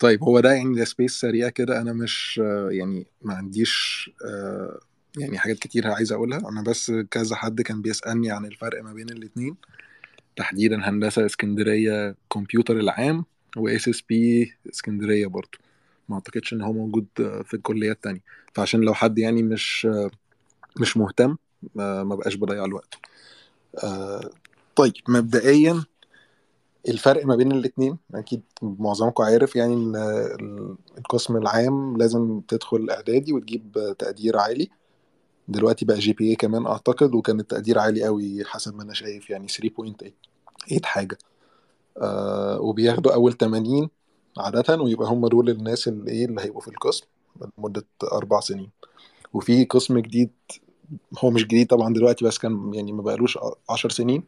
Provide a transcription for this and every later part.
طيب هو ده يعني ده space سريع كده أنا مش يعني ما عنديش آه، يعني حاجات كتير عايز أقولها. أنا بس كذا حد كان بيسألني عن الفرق ما بين الاتنين. تحديدا هندسة اسكندرية كمبيوتر العام و SSP اسكندرية برضو. ما أعتقدش إن هو موجود في الكليات التانية فعشان لو حد يعني مش مش مهتم ما ما بقاش بضيع الوقت. آه، طيب مبدئيا الفرق ما بين الاتنين أكيد معظمكم عارف يعني إن ال- القسم العام لازم تدخل إعدادي وتجيب تقدير عالي. دلوقتي بقى جي بي اي كمان أعتقد وكان التقدير عالي قوي حسب ما أنا شايف يعني 3.8 حاجة. آه وبياخدوا أول 80 عادة ويبقى هم دول الناس اللي إيه اللي هيبقوا في القسم لمدة أربع سنين. وفي قسم جديد هو مش جديد طبعا دلوقتي بس كان يعني ما بقالوش 10 سنين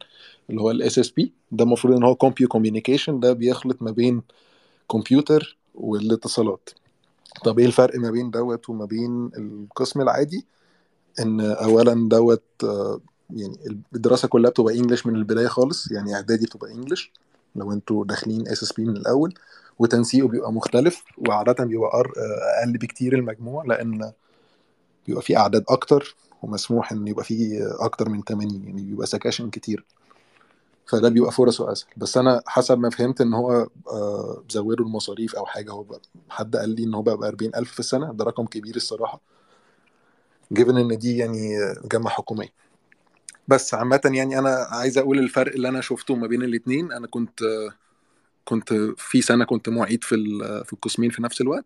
اللي هو ال SSP ده المفروض إن هو compu communication ده بيخلط ما بين كمبيوتر والاتصالات. طب إيه الفرق ما بين دوت وما بين القسم العادي؟ إن اولا دوت آه، يعني الدراسة كلها بتبقى English من البداية خالص يعني إعدادي بتبقى English لو أنتوا داخلين SSP من الأول. وتنسيقه بيبقى مختلف وعاده بيبقى آه، أقل بكتير المجموع لأن بيبقى في أعداد أكتر. ومسموح إن يبقى في أكتر من 80 يعني بيبقى sections كتير. فده بيبقى فرصه أسهل. بس أنا حسب ما فهمت إن هو آه، زودوا المصاريف أو حاجة. هو حد قال لي إن هو بقى ب 40000 في السنة. ده رقم كبير الصراحة. given إن دي يعني جامعة حكومية. بس عامة يعني أنا عايز أقول الفرق اللي أنا شفته ما بين الاثنين أنا كنت كنت في سنة كنت معيد في في القسمين في نفس الوقت.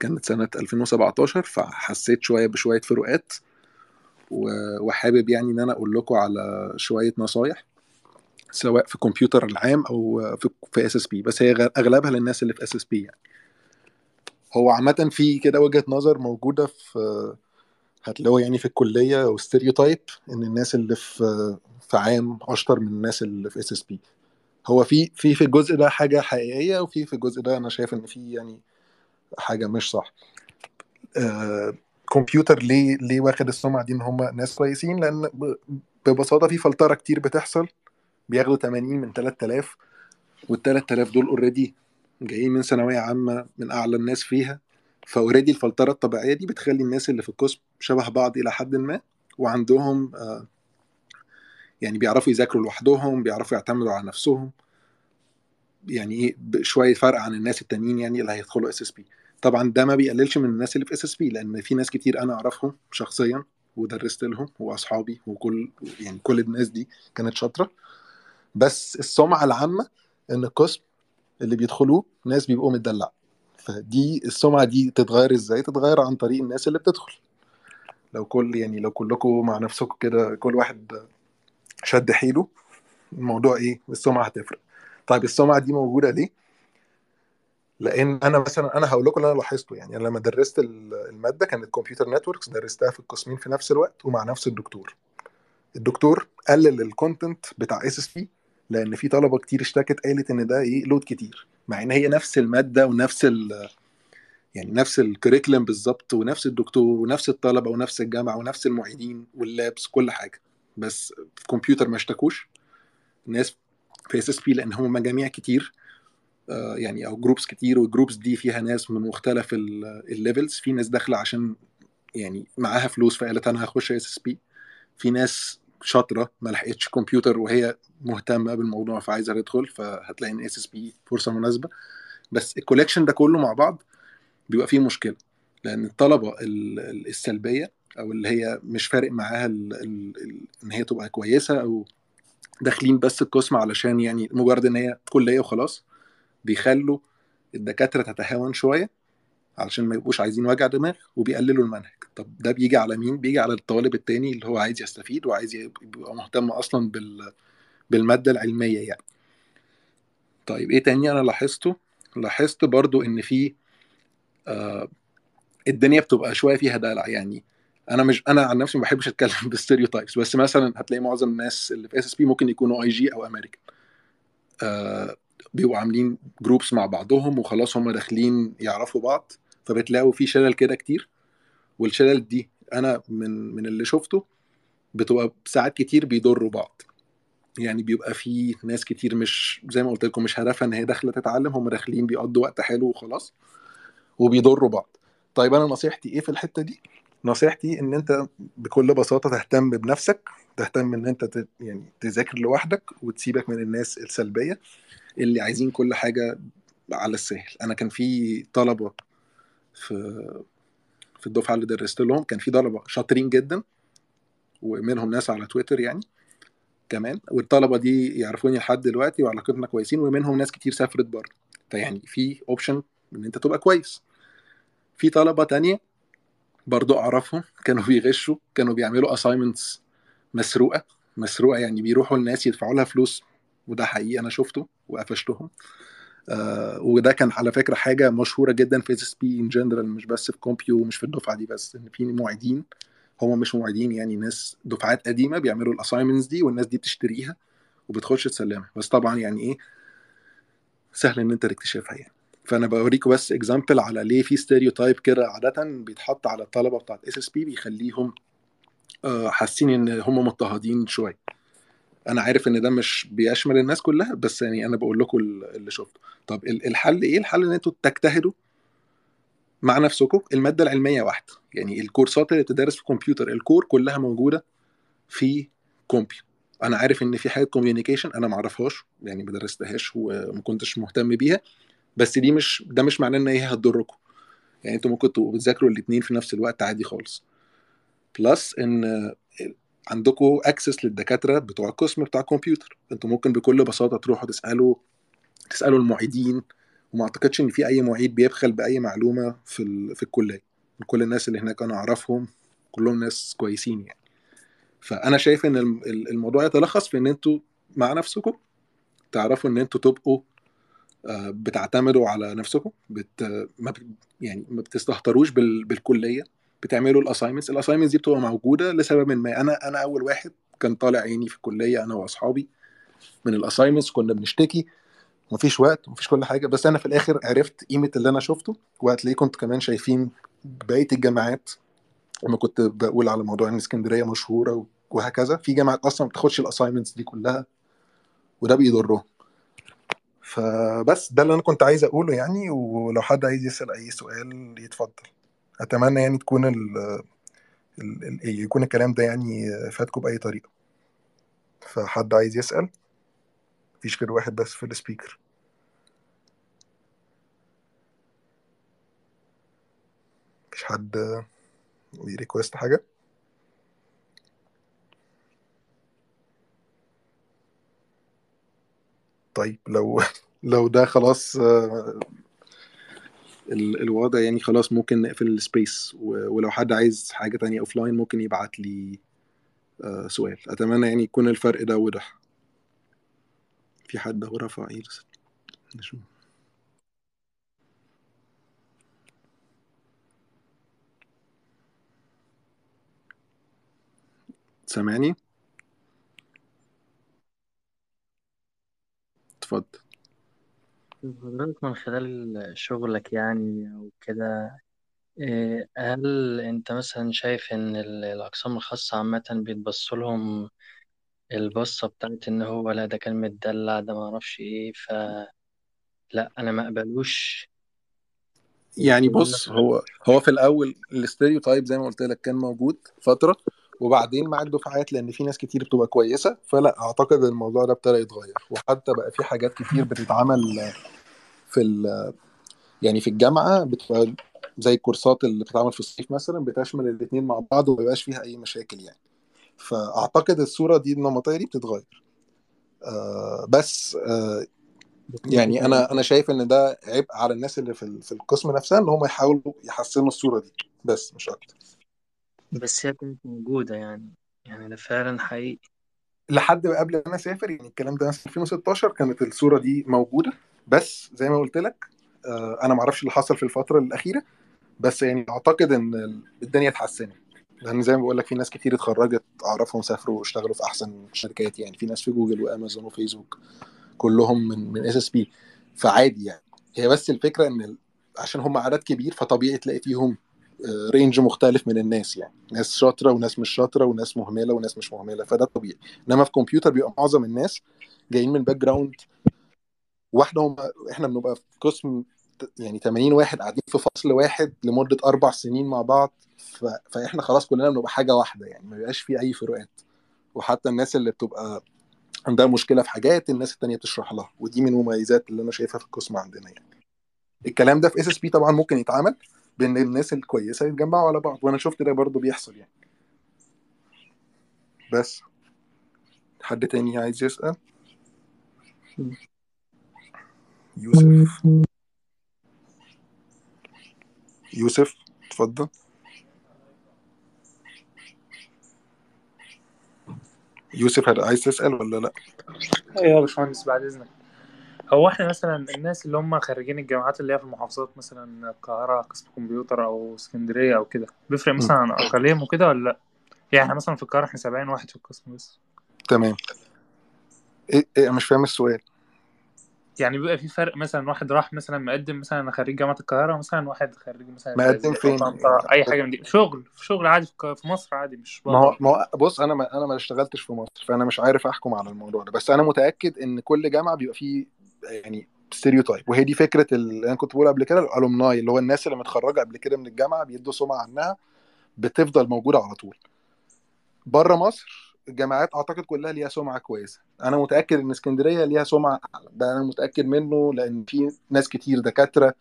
كانت سنة 2017 فحسيت شوية بشوية فروقات. وحابب يعني إن أنا أقول لكم على شوية نصايح سواء في الكمبيوتر العام أو في في SSP بس هي أغلبها للناس اللي في SSP يعني. هو عامة في كده وجهة نظر موجودة في هتلاقوها يعني في الكلية أو stereotype إن الناس اللي في في عام أشطر من الناس اللي في SSP هو في في في الجزء ده حاجة حقيقية وفي في الجزء ده أنا شايف إن في يعني حاجة مش صح. آه، كمبيوتر ليه ليه واخد السمعة دي إن هم ناس كويسين؟ لأن ببساطة في فلترة كتير بتحصل. بياخدوا 80 من 3000 وال 3000 دول already جايين من ثانوية عامة من أعلى الناس فيها. ف already الفلترة الطبيعية دي بتخلي الناس اللي في القسم شبه بعض إلى حد ما وعندهم آه، يعني بيعرفوا يذاكروا لوحدهم بيعرفوا يعتمدوا على نفسهم. يعني ب- شوية فرق عن الناس التانيين يعني اللي هيدخلوا SSP طبعا ده ما بيقللش من الناس اللي في SSP لأن في ناس كتير أنا أعرفهم شخصيا ودرست لهم وأصحابي وكل يعني كل الناس دي كانت شاطرة. بس السمعة العامة إن القسم اللي بيدخلوه ناس بيبقوا متدلعة. فدي السمعة دي تتغير إزاي؟ تتغير عن طريق الناس اللي بتدخل. لو كل يعني لو كلكم مع نفسكم كده كل واحد شد حيله الموضوع إيه؟ السمعة هتفرق. طيب السمعة دي موجودة ليه؟ لأن أنا مثلا أنا هقول لكم اللي أنا لاحظته يعني أنا لما درست ال- المادة كانت computer networks درستها في القسمين في نفس الوقت ومع نفس الدكتور. الدكتور قلل ال content بتاع SSP لأن في طلبة كتير اشتكت قالت إن ده إيه load كتير مع إن هي نفس المادة ونفس ال يعني نفس ال curriculum بالظبط ونفس الدكتور ونفس الطلبة ونفس الجامعة ونفس المعيدين وال labs كل حاجة بس في كمبيوتر ما اشتكوش. الناس في SSP لأن هم مجاميع كتير يعني أو groups كتير وال groups دي فيها ناس من مختلف ال levels في ناس داخلة عشان يعني معاها فلوس فقالت أنا هخش SSP في ناس شاطرة ما لحقتش كمبيوتر وهي مهتمة بالموضوع فعايزة تدخل فهتلاقي إن SSP فرصة مناسبة. بس الكوليكشن ده كله مع بعض بيبقى فيه مشكلة لأن الطلبة ال- ال- السلبية أو اللي هي مش فارق معاها إن هي تبقى كويسة أو داخلين بس القسم علشان يعني مجرد إن هي كلية وخلاص. بيخلوا الدكاترة تتهاون شوية علشان ما يبقوش عايزين وجع دماغ وبيقللوا المنهج. طب ده بيجي على مين؟ بيجي على الطالب التاني اللي هو عايز يستفيد وعايز يبقى مهتم أصلا بال بالمادة العلمية يعني. طيب إيه تاني أنا لاحظته؟ لاحظت برضو إن في آه الدنيا بتبقى شوية فيها دلع يعني. أنا مش أنا عن نفسي ما بحبش أتكلم بال stereotypes بس مثلا هتلاقي معظم الناس اللي في SSP ممكن يكونوا IG أو امريكان آه بيبقوا عاملين groups مع بعضهم وخلاص هم داخلين يعرفوا بعض فبتلاقوا في شلل كده كتير. والشلل دي أنا من من اللي شفته بتبقى ساعات كتير بيضروا بعض. يعني بيبقى في ناس كتير مش زي ما قلت لكم مش هدفها إن هي داخلة تتعلم هم داخلين بيقضوا وقت حلو وخلاص وبيضروا بعض. طيب أنا نصيحتي إيه في الحتة دي؟ نصيحتي إن أنت بكل بساطة تهتم بنفسك تهتم إن أنت. يعني تذاكر لوحدك وتسيبك من الناس السلبية اللي عايزين كل حاجة على السهل أنا كان في طلبة في في الدفعة اللي درست لهم كان في طلبة شاطرين جدا ومنهم ناس على تويتر يعني كمان والطلبة دي يعرفوني لحد دلوقتي وعلاقتنا كويسين ومنهم ناس كتير سافرت بره فيعني في option إن أنت تبقى كويس في طلبة تانية برضو أعرفهم كانوا بيغشوا كانوا بيعملوا assignments مسروقة مسروقة يعني بيروحوا الناس يدفعوا لها فلوس وده حقيقي أنا شفته وقفشتهم. آه وده كان على فكرة حاجة مشهورة جدا في SSP in general مش بس في كومبيو مش في الدفعة دي بس إن في معيدين هم مش معيدين يعني ناس دفعات قديمة بيعملوا ال assignments دي والناس دي بتشتريها وبتخش تسلمها. بس طبعا يعني إيه؟ سهل إن أنت تكتشفها يعني. فأنا بوريكم بس example على ليه في stereotype كده عادة بيتحط على الطلبة بتاعت SSP بيخليهم حاسين إن هم مضطهدين شوية. أنا عارف إن ده مش بيشمل الناس كلها بس يعني أنا بقول لكم اللي شفته. طب الحل إيه؟ الحل إن أنتوا تجتهدوا مع نفسكم. المادة العلمية واحدة. يعني الكورسات اللي بتدرس في كمبيوتر ال core كلها موجودة في كومبيو. أنا عارف إن في حاجة communication أنا ما أعرفهاش يعني ما درستهاش وما كنتش مهتم بيها بس دي مش ده مش معناه إن هي هتضركم. يعني أنتوا ممكن تبقوا بتذاكروا الاثنين في نفس الوقت عادي خالص. Plus إن عندكم access للدكاترة بتوع القسم بتاع الكمبيوتر. أنتوا ممكن بكل بساطة تروحوا تسالوا تسألوا المعيدين. وما أعتقدش إن في أي معيد بيبخل بأي معلومة في في الكلية. كل الناس اللي هناك أنا أعرفهم كلهم ناس كويسين يعني. فأنا شايف إن الموضوع يتلخص في إن أنتوا مع نفسكم. تعرفوا إن أنتوا تبقوا آه، بتعتمدوا على نفسكم. بت ما يعني ما بتستهتروش بال... بالكلية. بتعملوا ال assignments ال assignments دي بتبقى موجودة لسبب ما. أنا أنا أول واحد كان طالع عيني في الكلية أنا وأصحابي من ال assignments كنا بنشتكي. مفيش وقت مفيش كل حاجة. بس أنا في الآخر عرفت قيمة اللي أنا شفته وهتلاقيه كنت كمان شايفين بقية الجامعات. لما كنت بقول على موضوع إن اسكندرية مشهورة وهكذا. في جامعات أصلا ما بتاخدش ال assignments دي كلها وده بيضرهم. فبس ده اللي أنا كنت عايز أقوله يعني. ولو حد عايز يسأل أي سؤال يتفضل. أتمنى يعني تكون ال ال يكون الكلام ده يعني فادكم بأي طريقة. فحد عايز يسأل مفيش غير واحد بس في ال speaker. مفيش حد بي request حاجة؟ طيب لو لو ده خلاص آه، الوضع يعني خلاص ممكن نقفل ال space ولو حد عايز حاجة تانية offline ممكن يبعت لي آه، سؤال. أتمنى يعني يكون الفرق ده واضح في حد هو رفع إيده. نشوف. سامعني؟ اتفضل. حضرتك من خلال شغلك يعني أو كده إيه، هل أنت مثلا شايف إن ال- الأقسام الخاصة عامة بيتبص لهم البصة بتاعت إن هو لا ده كان متدلع ده معرفش إيه فلا أنا ما أقبلوش؟ يعني وكل بص هو هو في الأول الاستيريوتايب زي ما قلت لك كان موجود فترة وبعدين مع الدفعات لأن في ناس كتير بتبقى كويسة فلا أعتقد الموضوع ده ابتدى يتغير وحتى بقى في حاجات كتير بتتعمل في ال يعني في الجامعة بتبقى زي الكورسات اللي بتتعمل في الصيف مثلا بتشمل الاثنين مع بعض وما بيبقاش فيها أي مشاكل يعني. فأعتقد الصورة دي النمطية دي بتتغير. آه بس آه يعني أنا أنا شايف إن ده عبء على الناس اللي في في القسم نفسها إن هم يحاولوا يحسنوا الصورة دي. بس مش أكتر. بس هي كانت موجودة يعني. يعني ده فعلا حقيقي. لحد قبل ما أنا أسافر يعني الكلام ده مثلا 2016 كانت الصورة دي موجودة. بس زي ما قلت لك آه أنا ما أعرفش اللي حصل في الفترة الأخيرة بس يعني أعتقد إن الدنيا اتحسنت. لأن زي ما بقول لك في ناس كتير اتخرجت أعرفهم سافروا واشتغلوا في أحسن شركات يعني. في ناس في جوجل وأمازون وفيسبوك كلهم من من SSP فعادي يعني. هي بس الفكرة إن عشان هم عدد كبير فطبيعي تلاقي فيهم range مختلف من الناس يعني. ناس شاطرة وناس مش شاطرة وناس مهملة وناس مش مهملة. فده طبيعي إنما في كمبيوتر بيبقى معظم الناس جايين من background واحدة هم إحنا بنبقى في قسم يعني 80 واحد قاعدين في فصل واحد لمدة أربع سنين مع بعض ف... فإحنا خلاص كلنا بنبقى حاجة واحدة يعني ما بيبقاش في أي فروقات. وحتى الناس اللي بتبقى عندها مشكلة في حاجات الناس التانية بتشرح لها ودي من المميزات اللي أنا شايفها في القسم عندنا يعني. الكلام ده في SSP طبعا ممكن يتعمل بان الناس الكويسة يتجمعوا على بعض وأنا شفت ده برضو بيحصل يعني. بس حد تاني عايز يسأل؟ يوسف. يوسف اتفضل. يوسف هل عايز تسأل ولا لأ؟ أيوه يا باشمهندس بعد إذنك. هو إحنا مثلا الناس اللي هم خريجين الجامعات اللي هي في المحافظات مثلا القاهرة قسم كمبيوتر أو اسكندرية أو كده بيفرق مثلا عن أقاليم وكده ولا لأ؟ يعني إحنا مثلا في القاهرة إحنا 70 واحد في القسم بس. تمام. إيه إيه مش فاهم السؤال. يعني بيبقى في فرق مثلا واحد راح مثلا مقدم مثلا خريج جامعة القاهرة مثلا واحد خريج مثلا مقدم فين؟ أي حاجة من دي. شغل في شغل عادي في مصر عادي مش ما هو ما هو بص أنا ما أنا ما اشتغلتش في مصر فأنا مش عارف أحكم على الموضوع ده. بس أنا متأكد إن كل جامعة بيبقى فيه يعني ستيريوتايب وهي دي فكرة اللي أنا كنت بقول قبل كده الالومناي اللي هو الناس اللي متخرجة قبل كده من الجامعة بيدوا سمعة عنها بتفضل موجودة على طول. بره مصر الجامعات أعتقد كلها ليها سمعة كويسة. أنا متأكد إن اسكندرية ليها سمعة أعلى. ده أنا متأكد منه لأن في ناس كتير دكاترة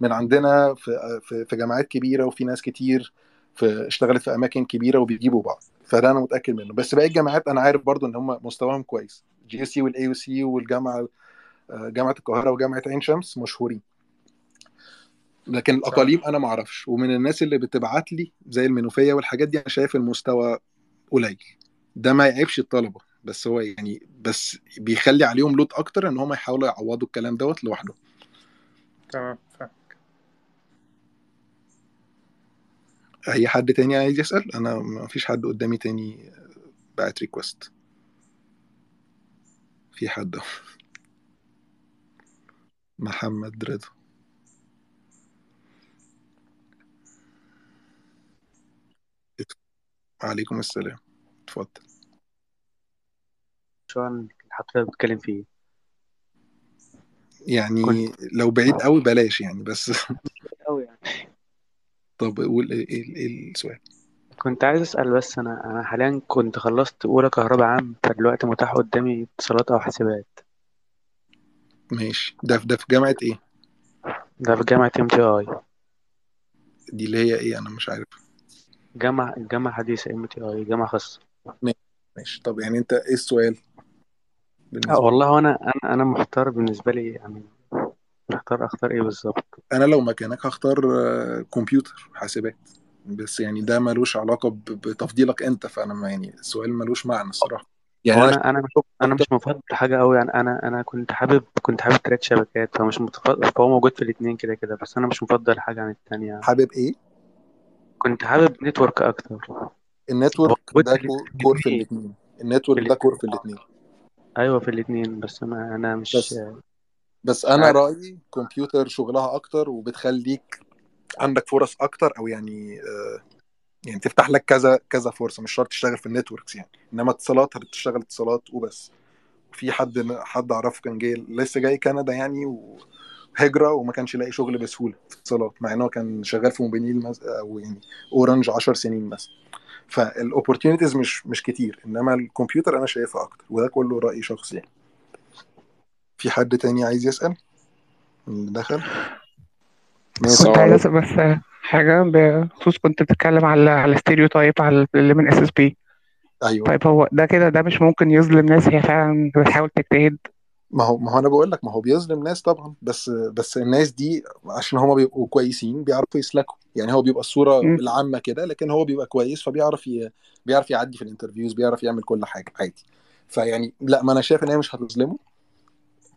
من عندنا في في في جامعات كبيرة وفي ناس كتير في اشتغلت في أماكن كبيرة وبيجيبوا بعض. فده أنا متأكد منه. بس باقي الجامعات أنا عارف برضو إن هم مستواهم كويس. جي سي والاي يو سي والجامعة آه، جامعة القاهرة وجامعة عين شمس مشهورين. لكن الأقاليم أنا ما أعرفش ومن الناس اللي بتبعت لي زي المنوفية والحاجات دي أنا شايف المستوى قليل. ده ما يعيبش الطلبة بس هو يعني بس بيخلي عليهم load أكتر إن هم يحاولوا يعوضوا الكلام دوت لوحدهم تمام فاهم. أي حد تاني عايز يسأل؟ أنا ما فيش حد قدامي تاني بعت ريكوست في حد. محمد رضا. عليكم السلام. اتفضل. شو حضرتك بتتكلم فيه. يعني لو بعيد قوي بلاش يعني بس أوي يعني. طب قول إيه السؤال. كنت عايز أسأل بس أنا أنا حاليا كنت خلصت أولى كهرباء عام فدلوقتي متاح قدامي اتصالات أو حاسبات. ماشي. ده في ده في جامعة إيه؟ ده في جامعة MTI. دي اللي هي إيه؟ أنا مش عارف. جامعة جامعة حديثة MTI جامعة خاصة. ماشي. طب يعني انت إيه السؤال آه بالنسبة والله أنا أنا أنا محتار بالنسبة لي يعني محتار أختار إيه بالظبط. أنا لو مكانك هختار آه، كمبيوتر حاسبات. بس يعني ده ملوش علاقة ب- بتفضيلك انت فانا ما يعني السؤال ملوش معنى الصراحة. يعني هو أنا أنا أنا مش أنا مش مفضل حاجة أوي يعني أنا أنا كنت حابب كنت حابب تراك شبكات فمش متفضل فهو موجود في الاتنين كده كده. بس أنا مش مفضل حاجة عن التانية. حابب إيه؟ كنت حابب network أكتر. هو ال network ده core في الاثنين ال network ده core في الاثنين أيوه في الاتنين بس أنا أنا مش بس بس أنا عارف. رأيي كمبيوتر شغلها أكتر وبتخليك عندك فرص أكتر أو يعني آه، يعني تفتح لك كذا كذا فرصة مش شرط تشتغل في ال networks يعني. إنما اتصالات هتشتغل اتصالات وبس. في حد حد أعرفه كان جاي لسه جاي كندا يعني وهجرة وما كانش لاقي شغل بسهولة في اتصالات مع انه كان شغال في موبينيل مز... أو يعني أورنج 10 سنين مثلا. فال opportunities مش مش كتير إنما الكمبيوتر أنا شايفها أكتر وده كله رأي شخصي. يعني في حد تاني عايز يسأل؟ اللي دخل؟ كنت عايز أسأل بس حاجة بخصوص كنت بتتكلم على على ال stereotype على اللي من SSP أيوه. طيب هو ده كده ده مش ممكن يظلم ناس هي فعلا بتحاول تجتهد ما هو ما هو أنا بقول لك ما هو بيظلم ناس طبعا بس بس الناس دي عشان هما بيبقوا كويسين بيعرفوا يسلكوا. يعني هو بيبقى الصورة مم. العامة كده لكن هو بيبقى كويس فبيعرف ي... بيعرف يعدي في ال interviews بيعرف يعمل كل حاجة عادي. فيعني لا ما أنا شايف إن هي مش هتظلمه.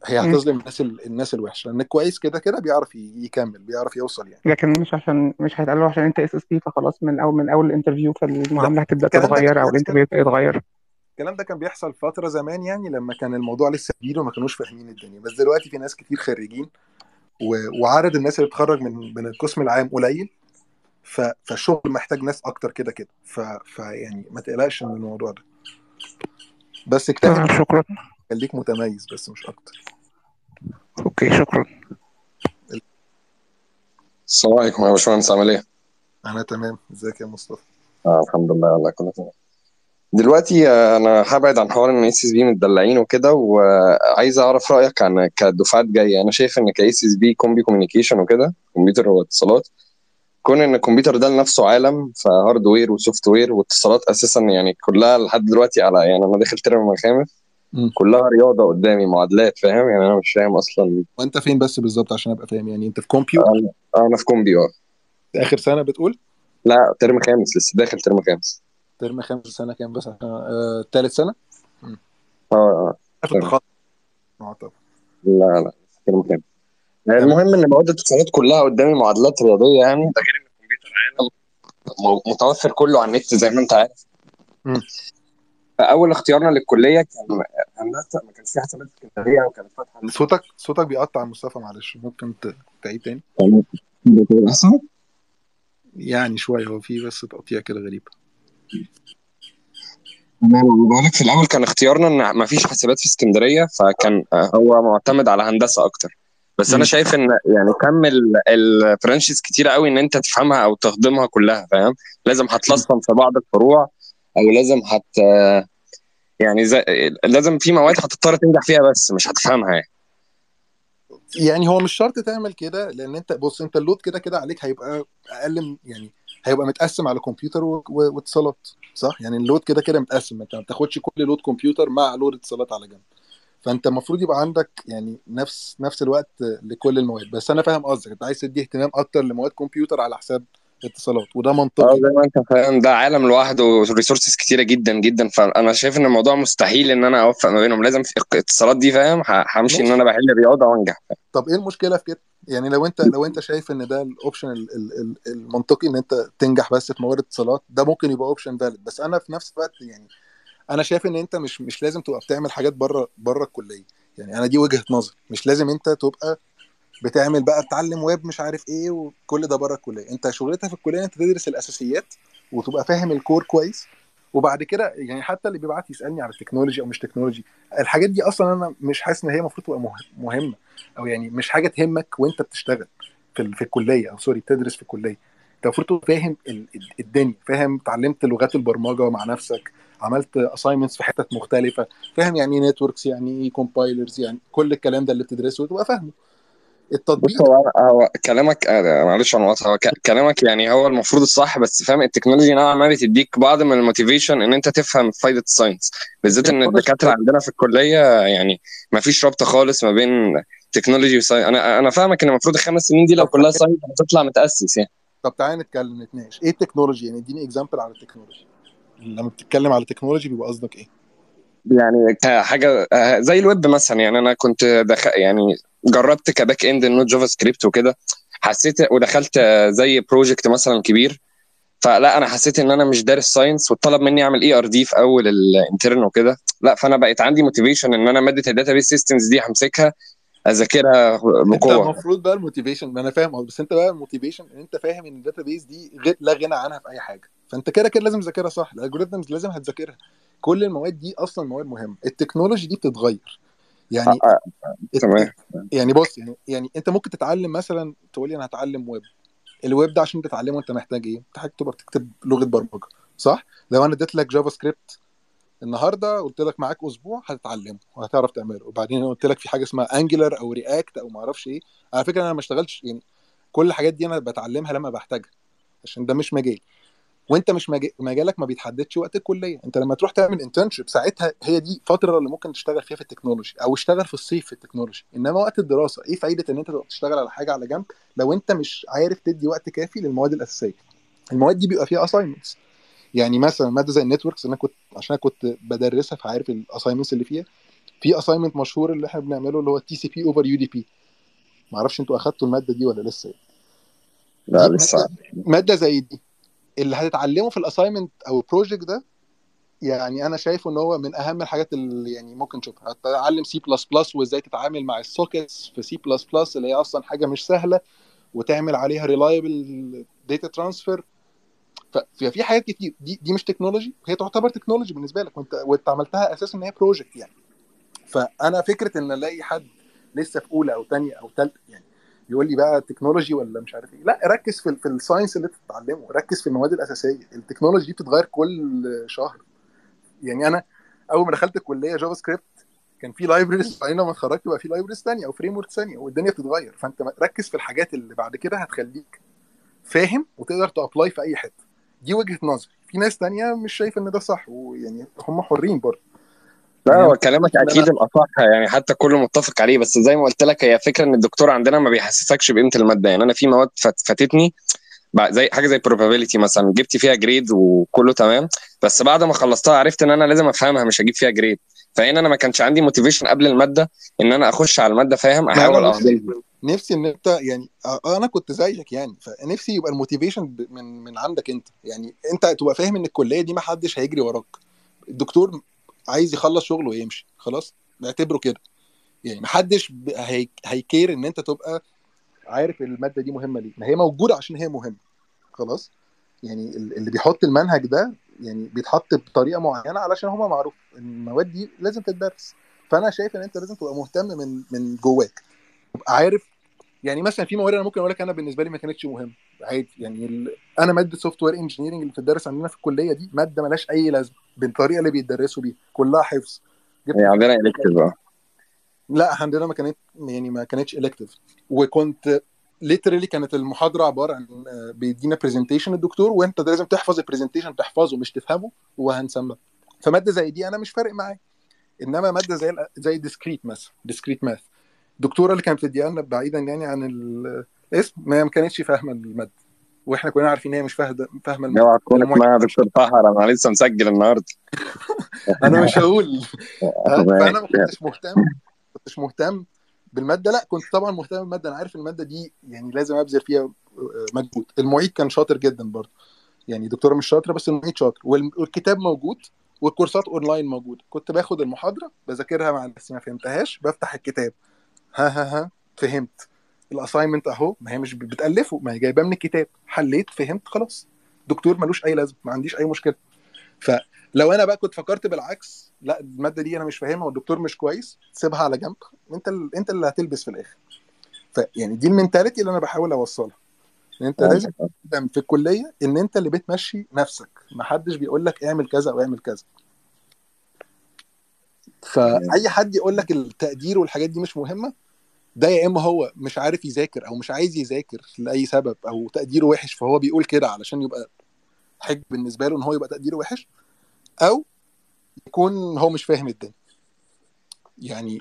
هي. هتظلم الناس ال... الناس الوحشة لأن الكويس كده كده بيعرف ي... يكمل بيعرف يوصل يعني. لكن مش عشان مش هيتقال عشان أنت SSP فخلاص من اول من أول ال interview لا فالمعامله هتبدأ تتغير أو ال interview يبدأ يتغير. الكلام ده كان بيحصل فترة زمان يعني لما كان الموضوع لسه جديد وما كانوش فاهمين الدنيا. بس دلوقتي في ناس كتير خريجين و... وعدد الناس اللي بتخرج من من القسم العام قليل ف... فالشغل محتاج ناس أكتر كده كده. ف... فيعني ما تقلقش من الموضوع ده. بس اجتهد شكرا. خليك متميز بس مش أكتر. okay شكرا. السلام عليكم يا باشمهندس عامل إيه؟ أنا تمام. إزيك يا مصطفى؟ آه الحمد لله والله كله تمام. دلوقتي آه، أنا هبعد عن حوار إن SSP متدلعين وكده وعايز أعرف رأيك عن كدفعات جاية. أنا شايف إن ك SSP comp communication وكده كمبيوتر واتصالات كون إن الكمبيوتر ده لنفسه عالم ف hardware و software واتصالات أساسا يعني كلها لحد دلوقتي على يعني أنا داخل ترم خامس مم. كلها رياضة قدامي معادلات فاهم؟ يعني أنا مش فاهم أصلا. وأنت فين بس بالظبط عشان أبقى فاهم؟ يعني أنت في كومبيوتر أنا في comp آه. آخر سنة بتقول؟ لا ترم خامس لسه داخل ترم خامس. ترم خامس سنة كام بس عشان آه... ثالث سنة؟ آه آه. آه طبعا لا لا ترم خامس المهم إن مواد الاتصالات كلها قدامي معادلات رياضية يعني. ده غير إن الكمبيوتر عالم مو- متوفر كله على النت زي ما أنت عارف. فأول اختيارنا للكلية كان هندسة. ما كانش في حسابات اسكندريه وكانت فاتحة. صوتك صوتك بيقطع يا مصطفى معلش. ممكن تعيد تاني؟ يعني شوية هو في بس تقطيع كده غريب. بقول لك في الأول كان اختيارنا إن ما فيش حسابات في اسكندرية فكان هو معتمد على هندسة أكتر. بس أنا. شايف إن يعني كم ال branches كتيرة قوي إن أنت تفهمها أو تهضمها كلها فاهم؟ لازم هتلصم في بعض الفروع أو لازم هت يعني زي... لازم في مواد هتضطر تنجح فيها بس مش هتفهمها يعني. يعني هو مش شرط تعمل كده لأن أنت بص أنت ال load كده كده عليك هيبقى أقل من يعني هيبقى متقسم على كمبيوتر واتصالات صح؟ يعني ال load كده كده متقسم انت ما بتاخدش كل load كمبيوتر مع load اتصالات على جنب. فانت المفروض يبقى عندك يعني نفس نفس الوقت لكل المواد. بس أنا فاهم قصدك أنت عايز تدي اهتمام أكتر لمواد كمبيوتر على حساب اتصالات وده آه منطقي. زي ما انت فاهم ده عالم لوحده و resources كتيرة جدا جدا. فانا شايف إن الموضوع مستحيل إن أنا أوفق ما بينهم. لازم في الاتصالات دي فاهم؟ همشي إن أنا بحل رياضة وأنجح. طب إيه المشكلة في كده؟ يعني لو أنت لو أنت شايف إن ده ال option ال- ال- ال- المنطقي إن أنت تنجح بس في مواد اتصالات ده ممكن يبقى option valid بس أنا في نفس الوقت يعني أنا شايف إن أنت مش مش لازم تبقى بتعمل حاجات بره بره الكلية. يعني أنا دي وجهة نظر مش لازم أنت تبقى بتعمل بقى تتعلم ويب مش عارف إيه وكل ده بره الكلية. انت شغلتها في الكلية انت تدرس الأساسيات وتبقى فاهم ال core كويس. وبعد كده يعني حتى اللي بيبعت يسألني على ال technology أو مش technology الحاجات دي أصلا أنا مش حاسس إن هي المفروض تبقى مه- مهمة. أو يعني مش حاجة تهمك وأنت بتشتغل في في الكلية. أو sorry بتدرس في الكلية. أنت المفروض تبقى فاهم ال- ال- الدنيا. فاهم اتعلمت لغات البرمجة مع نفسك. عملت assignments في حتت مختلفة. فاهم يعني إيه networks يعني إيه compilers يعني كل الكلام ده اللي بتدرسه تبقى فاهمه. التطبيق هو هو كلامك آه، معلش أنا هو كلامك يعني هو المفروض الصح بس فاهم ال technology نوعا ما بتديك بعض من ال motivation إن أنت تفهم فايدة ال science. بالذات إن ال technology الدكاترة عندنا في الكلية يعني ما فيش رابطة خالص ما بين technology و science أنا أنا فاهمك إن المفروض الخمس سنين دي لو كلها science هتطلع متأسس يعني. طب تعالى نتكلم نتناقش. إيه ال technology؟ يعني إديني example على ال technology. لما بتتكلم على technology بيبقى قصدك إيه؟ يعني كحاجه آه، زي الويب مثلا. يعني أنا كنت دخ... يعني جربت ك back end ال Node JavaScript وكده حسيت ودخلت زي project مثلا كبير فلا أنا حسيت إن أنا مش دارس science واتطلب مني أعمل ERD في أول ال intern وكده. لا فأنا بقيت عندي motivation إن أنا مادة ال database systems دي همسكها أذاكرها أنت بقوة. المفروض بقى ال motivation أنا فاهم قصدي، بس أنت بقى ال motivation إن أنت فاهم إن ال database دي غير لا غنى عنها في أي حاجة. فأنت كده كده لازم تذاكرها صح ال algorithms لازم هتذاكرها. كل المواد دي أصلا مواد مهمة. ال technology دي بتتغير. يعني آه، آه، تمام. يعني بص يعني يعني أنت ممكن تتعلم مثلا تقول لي أنا هتعلم ويب. الويب ده عشان تتعلمه أنت محتاج إيه؟ محتاج تبقى بتكتب لغة برمجة صح؟ لو أنا اديت لك JavaScript النهارده قلت لك معاك أسبوع هتتعلمه وهتعرف تعمله. وبعدين قلت لك في حاجة اسمها Angular أو React أو ما أعرفش إيه. على فكرة أنا ما اشتغلتش يعني كل الحاجات دي أنا بتعلمها لما بحتاجها عشان ده مش مجالي. وانت مش مجال مجالك ما بيتحددش وقت الكلية. انت لما تروح تعمل internship ساعتها هي دي فترة اللي ممكن تشتغل فيها في ال technology أو اشتغل في الصيف في ال technology. إنما وقت الدراسة إيه فايدة إن أنت تبقى بتشتغل على حاجة على جنب لو أنت مش عارف تدي وقت كافي للمواد الأساسية؟ المواد دي بيبقى فيها assignments يعني مثلا مادة زي ال networks أنا كنت عشان أنا كنت بدرسها فعارف ال assignments اللي فيها. في assignment مشهور اللي إحنا بنعمله اللي هو تي سي بي اوفر يو دي بي ما أعرفش أنتوا أخدتوا المادة دي ولا لسه؟ لا لسه. مادة زي دي. اللي هتتعلمه في ال assignment أو ال project ده يعني أنا شايفه إن هو من أهم الحاجات اللي يعني ممكن تشوفها. هتتعلم سي بلس بلس وإزاي تتعامل مع ال sockets في سي بلس بلس اللي هي أصلا حاجة مش سهلة وتعمل عليها reliable data transfer ففي حاجات كتير. دي دي مش technology هي تعتبر technology بالنسبة لك وأنت وأنت عملتها أساسا إن هي project يعني. فأنا فكرة إن ألاقي حد لسه في أولى أو ثانية أو ثالثه يعني يقول لي بقى technology ولا مش عارف إيه. لا ركز في, في ال science اللي أنت بتتعلمه. ركز في المواد الأساسية. ال technology دي بتتغير كل شهر. يعني أنا أول ما دخلت الكلية JavaScript كان في libraries بعدين لما اتخرجت بقى في libraries ثانية أو framework ثانية والدنيا بتتغير. فأنت ركز في الحاجات اللي بعد كده هتخليك فاهم وتقدر ت apply في أي حتة. دي وجهة نظري. في ناس تانية مش شايفة إن ده صح ويعني هم حرين برضه. لا يعني هو كلامك أكيد الأصح يعني حتى كله متفق عليه بس زي ما قلت لك هي فكرة إن الدكتور عندنا ما بيحسسكش بقيمة المادة. يعني أنا في مواد فات- فاتتني زي حاجة زي probability مثلا جبت فيها grade وكله تمام بس بعد ما خلصتها عرفت إن أنا لازم أفهمها مش هجيب فيها grade فهنا أنا ما كانش عندي motivation قبل المادة إن أنا أخش على المادة فاهم؟ ما أحاول اهضمها نفسي إن أنت يعني أنا كنت زيك يعني فنفسي يبقى الموتيفيشن من من عندك أنت. يعني أنت تبقى فاهم إن الكلية دي ما حدش هيجري وراك. الدكتور عايز يخلص شغله ويمشي. خلاص؟ نعتبره كده. يعني ما حدش ب- هي... هيكير إن أنت تبقى عارف المادة دي مهمة ليه. ما هي موجودة عشان هي مهمة. خلاص؟ يعني ال- اللي بيحط المنهج ده يعني بيتحط بطريقة معينة علشان هما معروف المواد دي لازم تدرس فأنا شايف إن أنت لازم تبقى مهتم من من جواك. تبقى عارف يعني مثلا في مواد أنا ممكن أقول لك أنا بالنسبة لي ما كانتش مهمة. عادي. يعني ال... أنا مادة software engineering اللي بتدرس عندنا في الكلية دي مادة ملهاش أي لازمة بالطريقة اللي بيدرسوا بيها. كلها حفظ. يعني عندنا elective بقى. لا عندنا ما كانت يعني ما كانتش elective وكنت literally كانت المحاضرة عبارة عن آه، بيدينا presentation الدكتور وأنت لازم تحفظ ال presentation تحفظه مش تفهمه وهنسمع. فمادة زي دي أنا مش فارق معايا. إنما مادة زي زي discrete مثلا discrete math الدكتورة اللي كانت بتديها لنا بعيدا يعني عن ال- الاسم ما كانتش فاهمة المادة. وإحنا كلنا عارفين إن هي مش فاهمه فاهمة المادة. اوعى تكون اسمها دكتور طاهر أنا لسه مسجل النهارده. أنا مش هقول؟ فأنا ما. كنتش مهتم ما كنتش مهتم بالمادة. لا كنت طبعا مهتم بالمادة. أنا عارف المادة دي يعني لازم أبذل فيها آه، مجهود. المعيد كان شاطر جدا برضه. يعني دكتورة مش شاطرة بس المعيد شاطر. والكتاب موجود والكورسات أونلاين موجوده كنت باخد المحاضرة بذاكرها مع نفسي ما فهمتهاش بفتح الكتاب. ها ها ها فهمت. ال assignment أهو ما هي مش بتألفه ما هي جايباه من الكتاب. حليت فهمت خلاص. دكتور ملوش أي لازمة ما عنديش أي مشكلة. فلو أنا بقى كنت فكرت بالعكس لا المادة دي أنا مش فاهمها والدكتور مش كويس سيبها على جنب. أنت ال... أنت اللي هتلبس في الآخر. فيعني دي المينتاليتي اللي أنا بحاول أوصلها. ان انت لازم تفهم في الكلية إن أنت اللي بتمشي نفسك. ما حدش بيقول لك اعمل كذا أو اعمل كذا. فأي حد يقول لك التقدير والحاجات دي مش مهمة ده يا إما هو مش عارف يذاكر أو مش عايز يذاكر لأي سبب أو تقديره وحش فهو بيقول كده علشان يبقى حج بالنسبة له إن هو يبقى تقديره وحش أو يكون هو مش فاهم الدنيا. يعني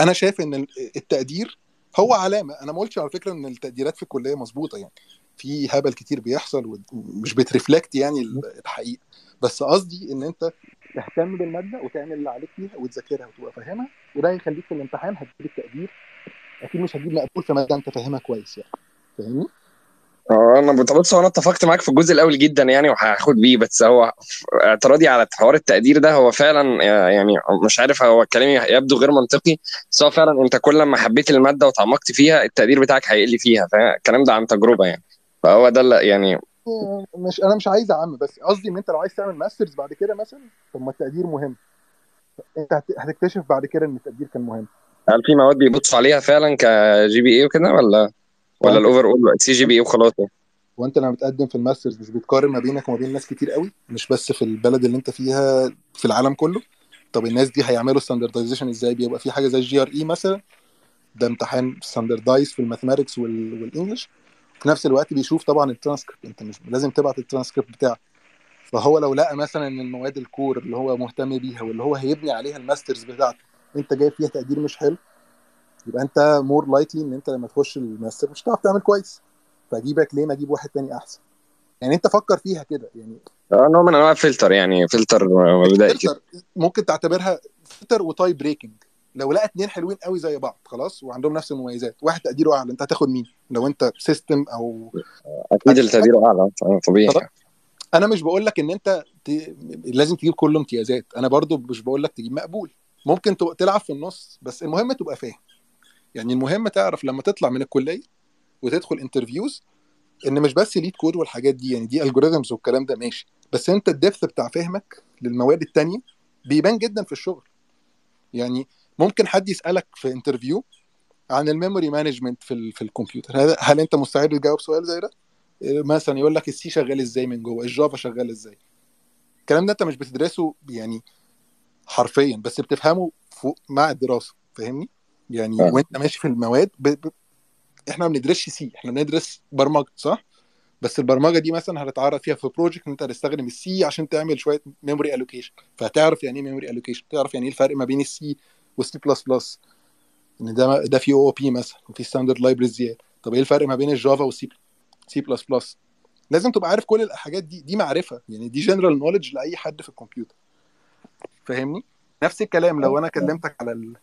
أنا شايف إن التقدير هو علامة. أنا ما قلتش على فكرة إن التقديرات في الكلية مظبوطة يعني. في هبل كتير بيحصل ومش بترفلكت يعني الحقيقة. بس قصدي إن أنت تهتم بالمادة وتعمل اللي عليك فيها وتذاكرها وتبقى فاهمها وده هيخليك في الامتحان هتجيب التقدير. أكيد مش هتجيب مقبول في مادة أنت فاهمها كويس يعني. فاهمني؟ آه أنا بص أنا اتفقت معاك في الجزء الأول جدا يعني وهاخد بيه بس هو اعتراضي على حوار التقدير ده هو فعلا يعني مش عارف هو كلامي يبدو غير منطقي بس هو فعلا أنت كل ما حبيت المادة وتعمقت فيها التقدير بتاعك هيقل فيها فالكلام ده عن تجربة يعني. فهو ده يعني مش أنا مش عايز اعم بس قصدي ان انت لو عايز تعمل masters بعد كده مثلا طب ما التقدير مهم. انت هتكتشف بعد كده إن التقدير كان مهم. هل في مواد بيبصوا عليها فعلا ك GPA وكده ولا ولا ال overall CGPA وخلاص وانت لما بتقدم في ال masters مش بتقارن ما بينك وما بين ناس كتير قوي؟ مش بس في البلد اللي انت فيها في العالم كله؟ طب الناس دي هيعملوا standardization إزاي؟ بيبقى في حاجة زي ال GRE مثلا؟ ده امتحان standardized في ال mathematics وال English في نفس الوقت بيشوف طبعا الترانسكريبت أنت مش لازم تبعت الترانسكريبت بتاعك فهو لو لقى مثلا إن المواد ال core اللي هو مهتم بيها واللي هو هيبني عليها ال masters بتاعته أنت جايب فيها تقدير مش حلو يبقى أنت more likely إن أنت لما تخش الماستر مش هتعرف تعمل كويس. فأجيبك ليه ما أجيب واحد تاني أحسن؟ يعني أنت فكر فيها كده يعني نوع من انواع الفلتر يعني فلتر مبدئي ممكن تعتبرها filter و tie breaking لو لقى اتنين حلوين قوي زي بعض خلاص وعندهم نفس المميزات. واحد تقديره اعلى انت هتاخد مين؟ لو انت system أو أكيد اللي تقديره أعلى طبيعي. أنا مش بقول لك إن أنت ت... لازم تجيب كله امتيازات. أنا برضو مش بقول لك تجيب مقبول. ممكن تلعب في النص بس المهم تبقى فاهم. يعني المهم تعرف لما تطلع من الكلية وتدخل interviews إن مش بس LeetCode والحاجات دي يعني دي algorithms والكلام ده ماشي. بس أنت ال depth بتاع فهمك للمواد التانية بيبان جدا في الشغل. يعني ممكن حد يسألك في interview عن ال memory management في ال في الكمبيوتر. هل, هل أنت مستعد تجاوب سؤال زي ده؟ إيه مثلا يقول لك ال C شغال إزاي من جوه؟ ال Java شغال إزاي؟ الكلام ده أنت مش بتدرسه يعني حرفيا بس بتفهمه فوق مع الدراسة فاهمني؟ يعني آه. وأنت ماشي في المواد ب... ب... إحنا ما بندرسش C إحنا بندرس برمجة صح؟ بس البرمجة دي مثلا هتتعرض فيها في project أنت هتستخدم ال C عشان تعمل شوية memory allocation فهتعرف يعني إيه memory allocation تعرف يعني إيه الفرق ما بين السي والسي بلس بلس. ان ده ده في OOP مثلا وفي standard libraries زيادة. طب إيه الفرق ما بين ال Java وال C سي بلس بلس؟ لازم تبقى عارف كل الحاجات دي دي معرفة. يعني دي general knowledge لأي حد في الكمبيوتر. فاهمني؟ نفس الكلام لو أنا كلمتك على ال...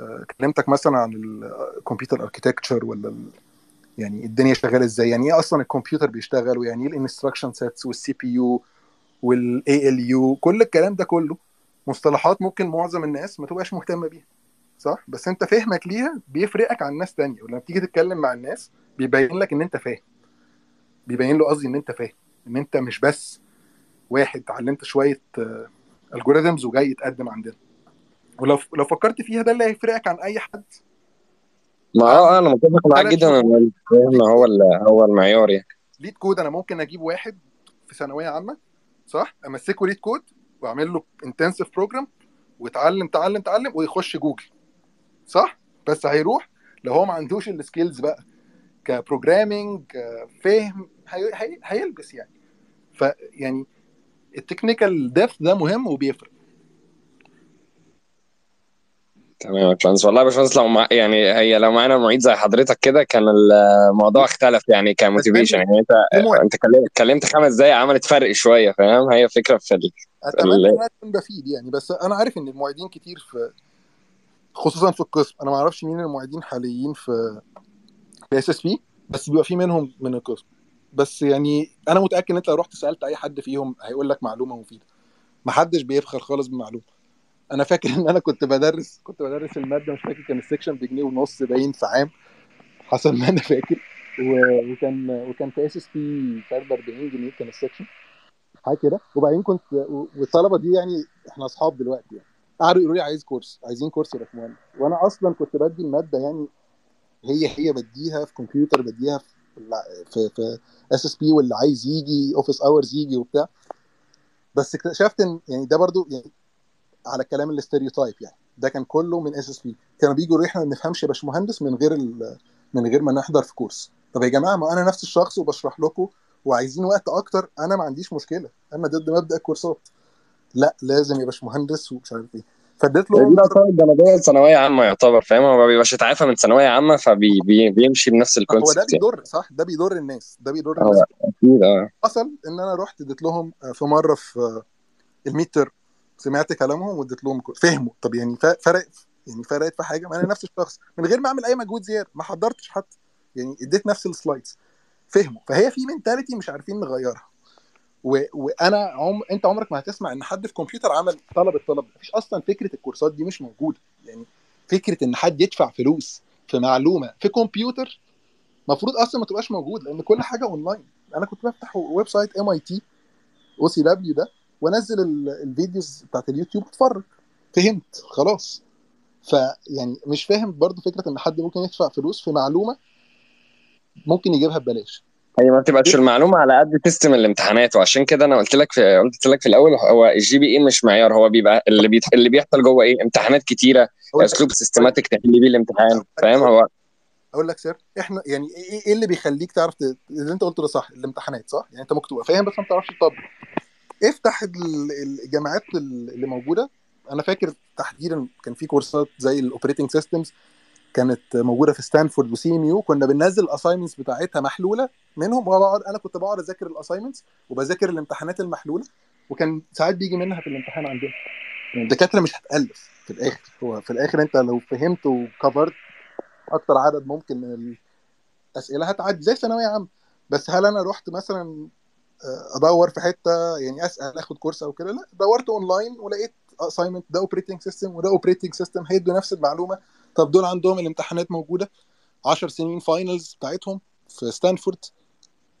آه، كلمتك مثلا عن الكمبيوتر architecture ولا ال... يعني الدنيا شغالة إزاي؟ يعني إيه أصلا الكمبيوتر بيشتغل؟ ويعني إيه ال instruction sets وال CPU وال ALU كل الكلام ده كله مصطلحات ممكن معظم الناس ما تبقاش مهتمة بيها صح؟ بس انت فهمك ليها بيفرقك عن ناس تانية ولما تيجي تتكلم مع الناس بيبين لك إن انت فاهم بيبين له قصدي إن انت فاهم إن انت مش بس واحد اتعلمت شوية algorithms وجاي يتقدم عندنا. ولو لو فكرت فيها ده اللي هيفرقك عن أي حد؟ ما آه أنا متفق معاك جدا الفهم هو هو المعيار يعني. LeetCode أنا ممكن أجيب واحد في ثانوية عامة صح؟ أمسكه LeetCode واعمل له intensive program ويتعلم تعلم تعلم ويخش جوجل. صح؟ بس هيروح. لو هو ما عندوش ال skills بقى ك programming فهم هي... هي... هيلبس يعني. فيعني ال technical depth ده مهم وبيفرق. تمام يا باشمهندس. والله يا باشمهندس لو مع... يعني هي لو معانا معيد زي حضرتك كده كان الموضوع اختلف يعني ك motivation. يعني انت انت كلمت اتكلمت خمس دقايق عملت فرق شوية فاهم؟ هي فكره في ال... أتمنى. ان اكون بفيد يعني بس أنا عارف إن المعيدين كتير في خصوصا في القسم. أنا ما أعرفش مين المعيدين حاليين في في SSP بس بيبقى في منهم من القسم. بس يعني أنا متأكد إن أنت لو رحت سألت أي حد فيهم هيقول لك معلومة مفيدة. ما حدش بيبخل خالص بمعلومة. أنا فاكر إن أنا كنت بدرس كنت بدرس المادة مش فاكر كان ال section بجنيه ونص باين في عام. حسب ما أنا فاكر. وكان وكان في SSP ب 40 جنيه كان ال section حاجة كده. وبعدين كنت والطلبة دي يعني إحنا أصحاب دلوقتي يعني. قعدوا يقولوا لي عايز course عايزين course يا باشمهندس وأنا أصلا كنت بدي المادة يعني هي هي بديها في كمبيوتر بديها في في في SSP واللي عايز يجي office hours يجي وبتاع. بس اكتشفت إن يعني ده برضو يعني على كلام ال stereotype يعني. ده كان كله من SSP كانوا بيجوا إحنا ما بنفهمش يا باشمهندس من غير من غير ما نحضر في course طب يا جماعة ما أنا نفس الشخص وبشرح لكم وعايزين وقت أكتر أنا ما عنديش مشكلة. أنا ضد مبدأ الكورسات. لا لازم يا باشمهندس ومش عارف إيه. فاديت دي لهم الارقام الجانبيه الثانويه عامة يعتبر فاهم؟ هو ما بيبقاش اتعافى من ثانوية عامة فبيمشي بنفس هو ده ال concept يعني. بيضر صح؟ ده بيضر الناس. ده بيضر هو الناس. أكيد آه. حصل إن أنا رحت اديت لهم في مرة في ال midterm سمعت كلامهم واديت لهم. فهموا. طب يعني فرق يعني فرقت في حاجة؟ ما أنا نفس الشخص. من غير ما أعمل أي مجهود زيادة. ما حضرتش حتى. يعني اديت نفس ال slides. فهموا. فهي في mentality مش عارفين نغيرها. و... وأنا عم... أنت عمرك ما هتسمع إن حد في كمبيوتر عمل طلب الطلب. مفيش أصلا فكرة الكورسات دي مش موجودة. يعني فكرة إن حد يدفع فلوس في معلومة في كمبيوتر المفروض أصلا ما تبقاش موجود لأن كل حاجة أونلاين. أنا كنت بفتح ويب سايت ام اي تي أو سي دبليو ده. وانزل ال- videos بتاعت اليوتيوب اتفرج فهمت خلاص. فيعني مش فاهم برضو فكرة إن حد ممكن يدفع فلوس في معلومة ممكن يجيبها ببلاش. هي ما بتبقاش المعلومة على قد system الامتحانات وعشان كده أنا قلت لك في قلت لك في الأول هو ال GPA مش معيار هو بيبقى اللي بيت... اللي بيحصل جوه إيه؟ امتحانات كتيرة أسلوب systematic تحل بيه الامتحان فاهم؟ هو أقول لك سر. إحنا يعني إيه إيه اللي بيخليك تعرف. اللي أنت قلته ده صح الامتحانات صح؟ يعني أنت ممكن تبقى فاهم بس ما بتعرفش تطبق. افتح ال- الجامعات اللي موجودة. أنا فاكر تحديدا كان في كورسات زي ال operating systems كانت موجودة في Stanford و CMU كنا بننزل ال assignments بتاعتها محلولة منهم. وبقعد أنا كنت بقعد أذاكر ال assignments وبذاكر الامتحانات المحلولة. وكان ساعات بيجي منها في الامتحان عندنا. يعني الدكاترة مش هتألف في الآخر. هو في الآخر أنت لو فهمت وكفرت أكتر عدد ممكن من الأسئلة هتعدي. زي ثانوية عامة. بس هل أنا رحت مثلا أدور في حتة يعني أسأل آخد course أو كده لا دورت أونلاين ولقيت assignment ده operating system وده operating system هيدوا نفس المعلومة. طب دول عندهم الامتحانات موجودة 10 سنين finals بتاعتهم في Stanford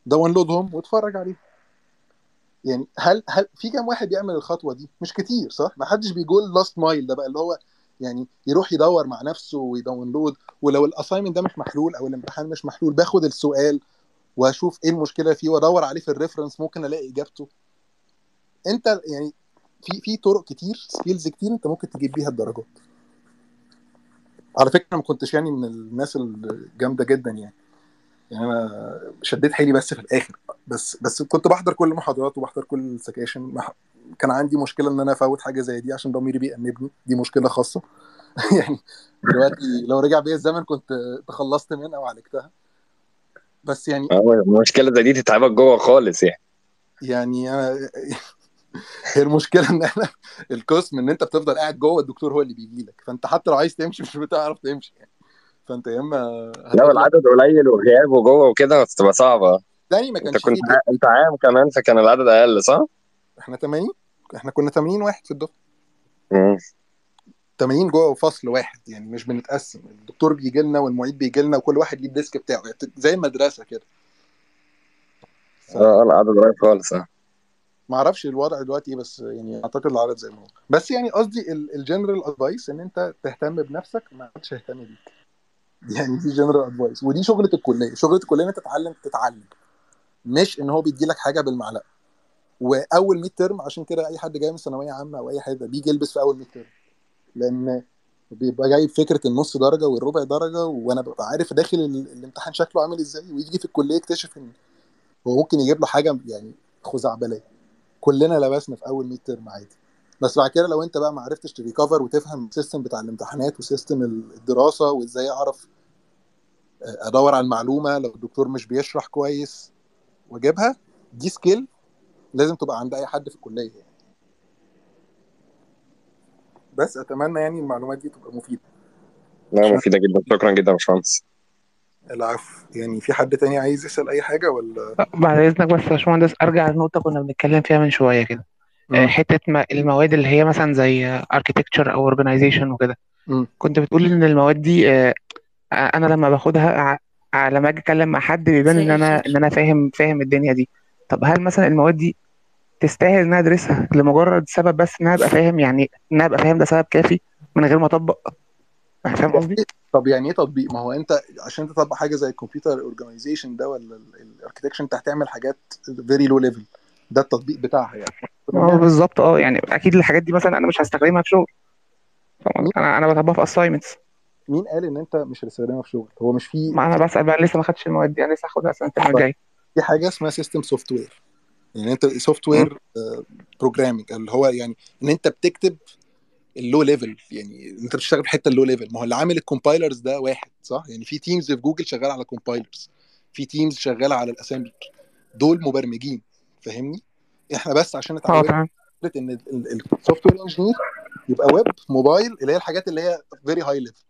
download هم واتفرج عليهم. يعني هل هل في كام واحد بيعمل الخطوة دي؟ مش كتير صح؟ ما حدش بيقول last mile ده بقى اللي هو يعني يروح يدور مع نفسه وي download ولو ال assignment ده مش محلول أو الامتحان مش محلول باخد السؤال واشوف إيه المشكلة فيه وادور عليه في ال reference ممكن الاقي اجابته. انت يعني في في طرق كتير skills كتير انت ممكن تجيب بيها الدرجات. على فكرة ما كنتش يعني من الناس الجامدة جدا يعني. يعني أنا شديت حيلي بس في الآخر. بس بس كنت بحضر كل المحاضرات وبحضر كل السكاشن كان عندي مشكلة إن أنا أفوت حاجة زي دي عشان ضميري بيأنبني. دي مشكلة خاصة. يعني دلوقتي لو رجع بيا الزمن كنت تخلصت منها وعالجتها. بس يعني آه المشكلة زي دي تتعبك جوه خالص يعني. يعني أنا هي المشكلة إن إحنا القسم إن أنت بتفضل قاعد جوه الدكتور هو اللي بيجي لك. فأنت حتى لو عايز تمشي مش بتعرف تمشي يعني. فأنت يا إما لك والعدد قليل وغياب وجوه وكده هتبقى صعبة. تاني ما أنت كانش كنت فيه ع- أنت عام كمان فكان العدد أقل صح؟ إحنا 80 إحنا كنا 80 واحد في الدفعة. 80 جوه فصل واحد يعني مش بنتقسم. الدكتور بيجي لنا والمعيد بيجي لنا وكل واحد ليه ال desk بتاعه يعني زي المدرسة كده. آه العدد قليل خالص آه. ما أعرفش الوضع دلوقتي إيه بس يعني اعتقد العدد زي ما هو. بس يعني قصدي ال general advice إن أنت تهتم بنفسك ما حدش هيهتم بيك. يعني دي general advice ودي شغلة الكلية. شغلة الكلية إن أنت تتعلم تتعلم. مش إن هو بيدي لك حاجة بالمعلقة. وأول midterm عشان كده أي حد جاي من ثانوية عامة أو أي حاجة بيجي يلبس في أول midterm لأن بيبقى جاي فكرة النص درجة والربع درجة وأنا ببقى عارف داخل ال- الامتحان شكله عامل إزاي ويجي في الكلية يكتشف إن هو ممكن يجيب له حاجة يعني خزعبلية كلنا لبسنا في أول midterm عادي بس بعد كده لو أنت بقى ما عرفتش ت recover وتفهم ال system بتاع الامتحانات و system الدراسة وإزاي أعرف أدور على المعلومة لو الدكتور مش بيشرح كويس وأجيبها دي skill لازم تبقى عند أي حد في الكلية يعني. بس أتمنى يعني المعلومات دي تبقى مفيدة. لا مفيدة جدا. شكرا جدا يا باشمهندس. العفو. يعني في حد تاني عايز يسأل أي حاجة ولا؟ بعد إذنك بس يا باشمهندس أرجع لنقطة كنا بنتكلم فيها من شوية كده. آه، مم. ما- المواد اللي هي مثلا زي architecture أو organization وكده. كنت بتقول إن المواد دي آه، أنا لما باخدها لما أجي أتكلم مع حد بيبان إن مساء أنا الخير إن أنا فاهم فاهم الدنيا دي. طب هل مثلا المواد دي تستاهل إن أنا أدرسها لمجرد سبب بس إن أنا أبقى فاهم يعني إن أنا أبقى فاهم ده سبب كافي من غير ما أطبق. فاهم قصدي؟ طب يعني إيه تطبيق؟ ما هو أنت عشان تطبق حاجة زي الكمبيوتر organization ده ولا ال architecture أنت هتعمل حاجات very low level ده التطبيق بتاعها يعني. آه بالظبط. آه يعني أكيد الحاجات دي مثلا أنا مش هستخدمها في شغل. أنا أنا بطبقها في assignments. مين قال إن أنت مش هتستخدمها في شغل؟ هو مش في ما أنا بسأل بقى لسه ما خدتش المواد دي. أنا لسه هاخدها السنة الترم طيب في حاجة اسمها system software يعني انت software programming اللي هو يعني إن انت بتكتب ال low level يعني انت بتشتغل في حتة ال low level ما هو اللي عامل ال compilers ده واحد صح؟ يعني في teams في جوجل شغال على compilers في teams شغاله على ال assembler دول مبرمجين فاهمني؟ إحنا بس عشان اتعودنا تمام فكرة إن ال software engineer يبقى web mobile اللي هي الحاجات اللي هي very high level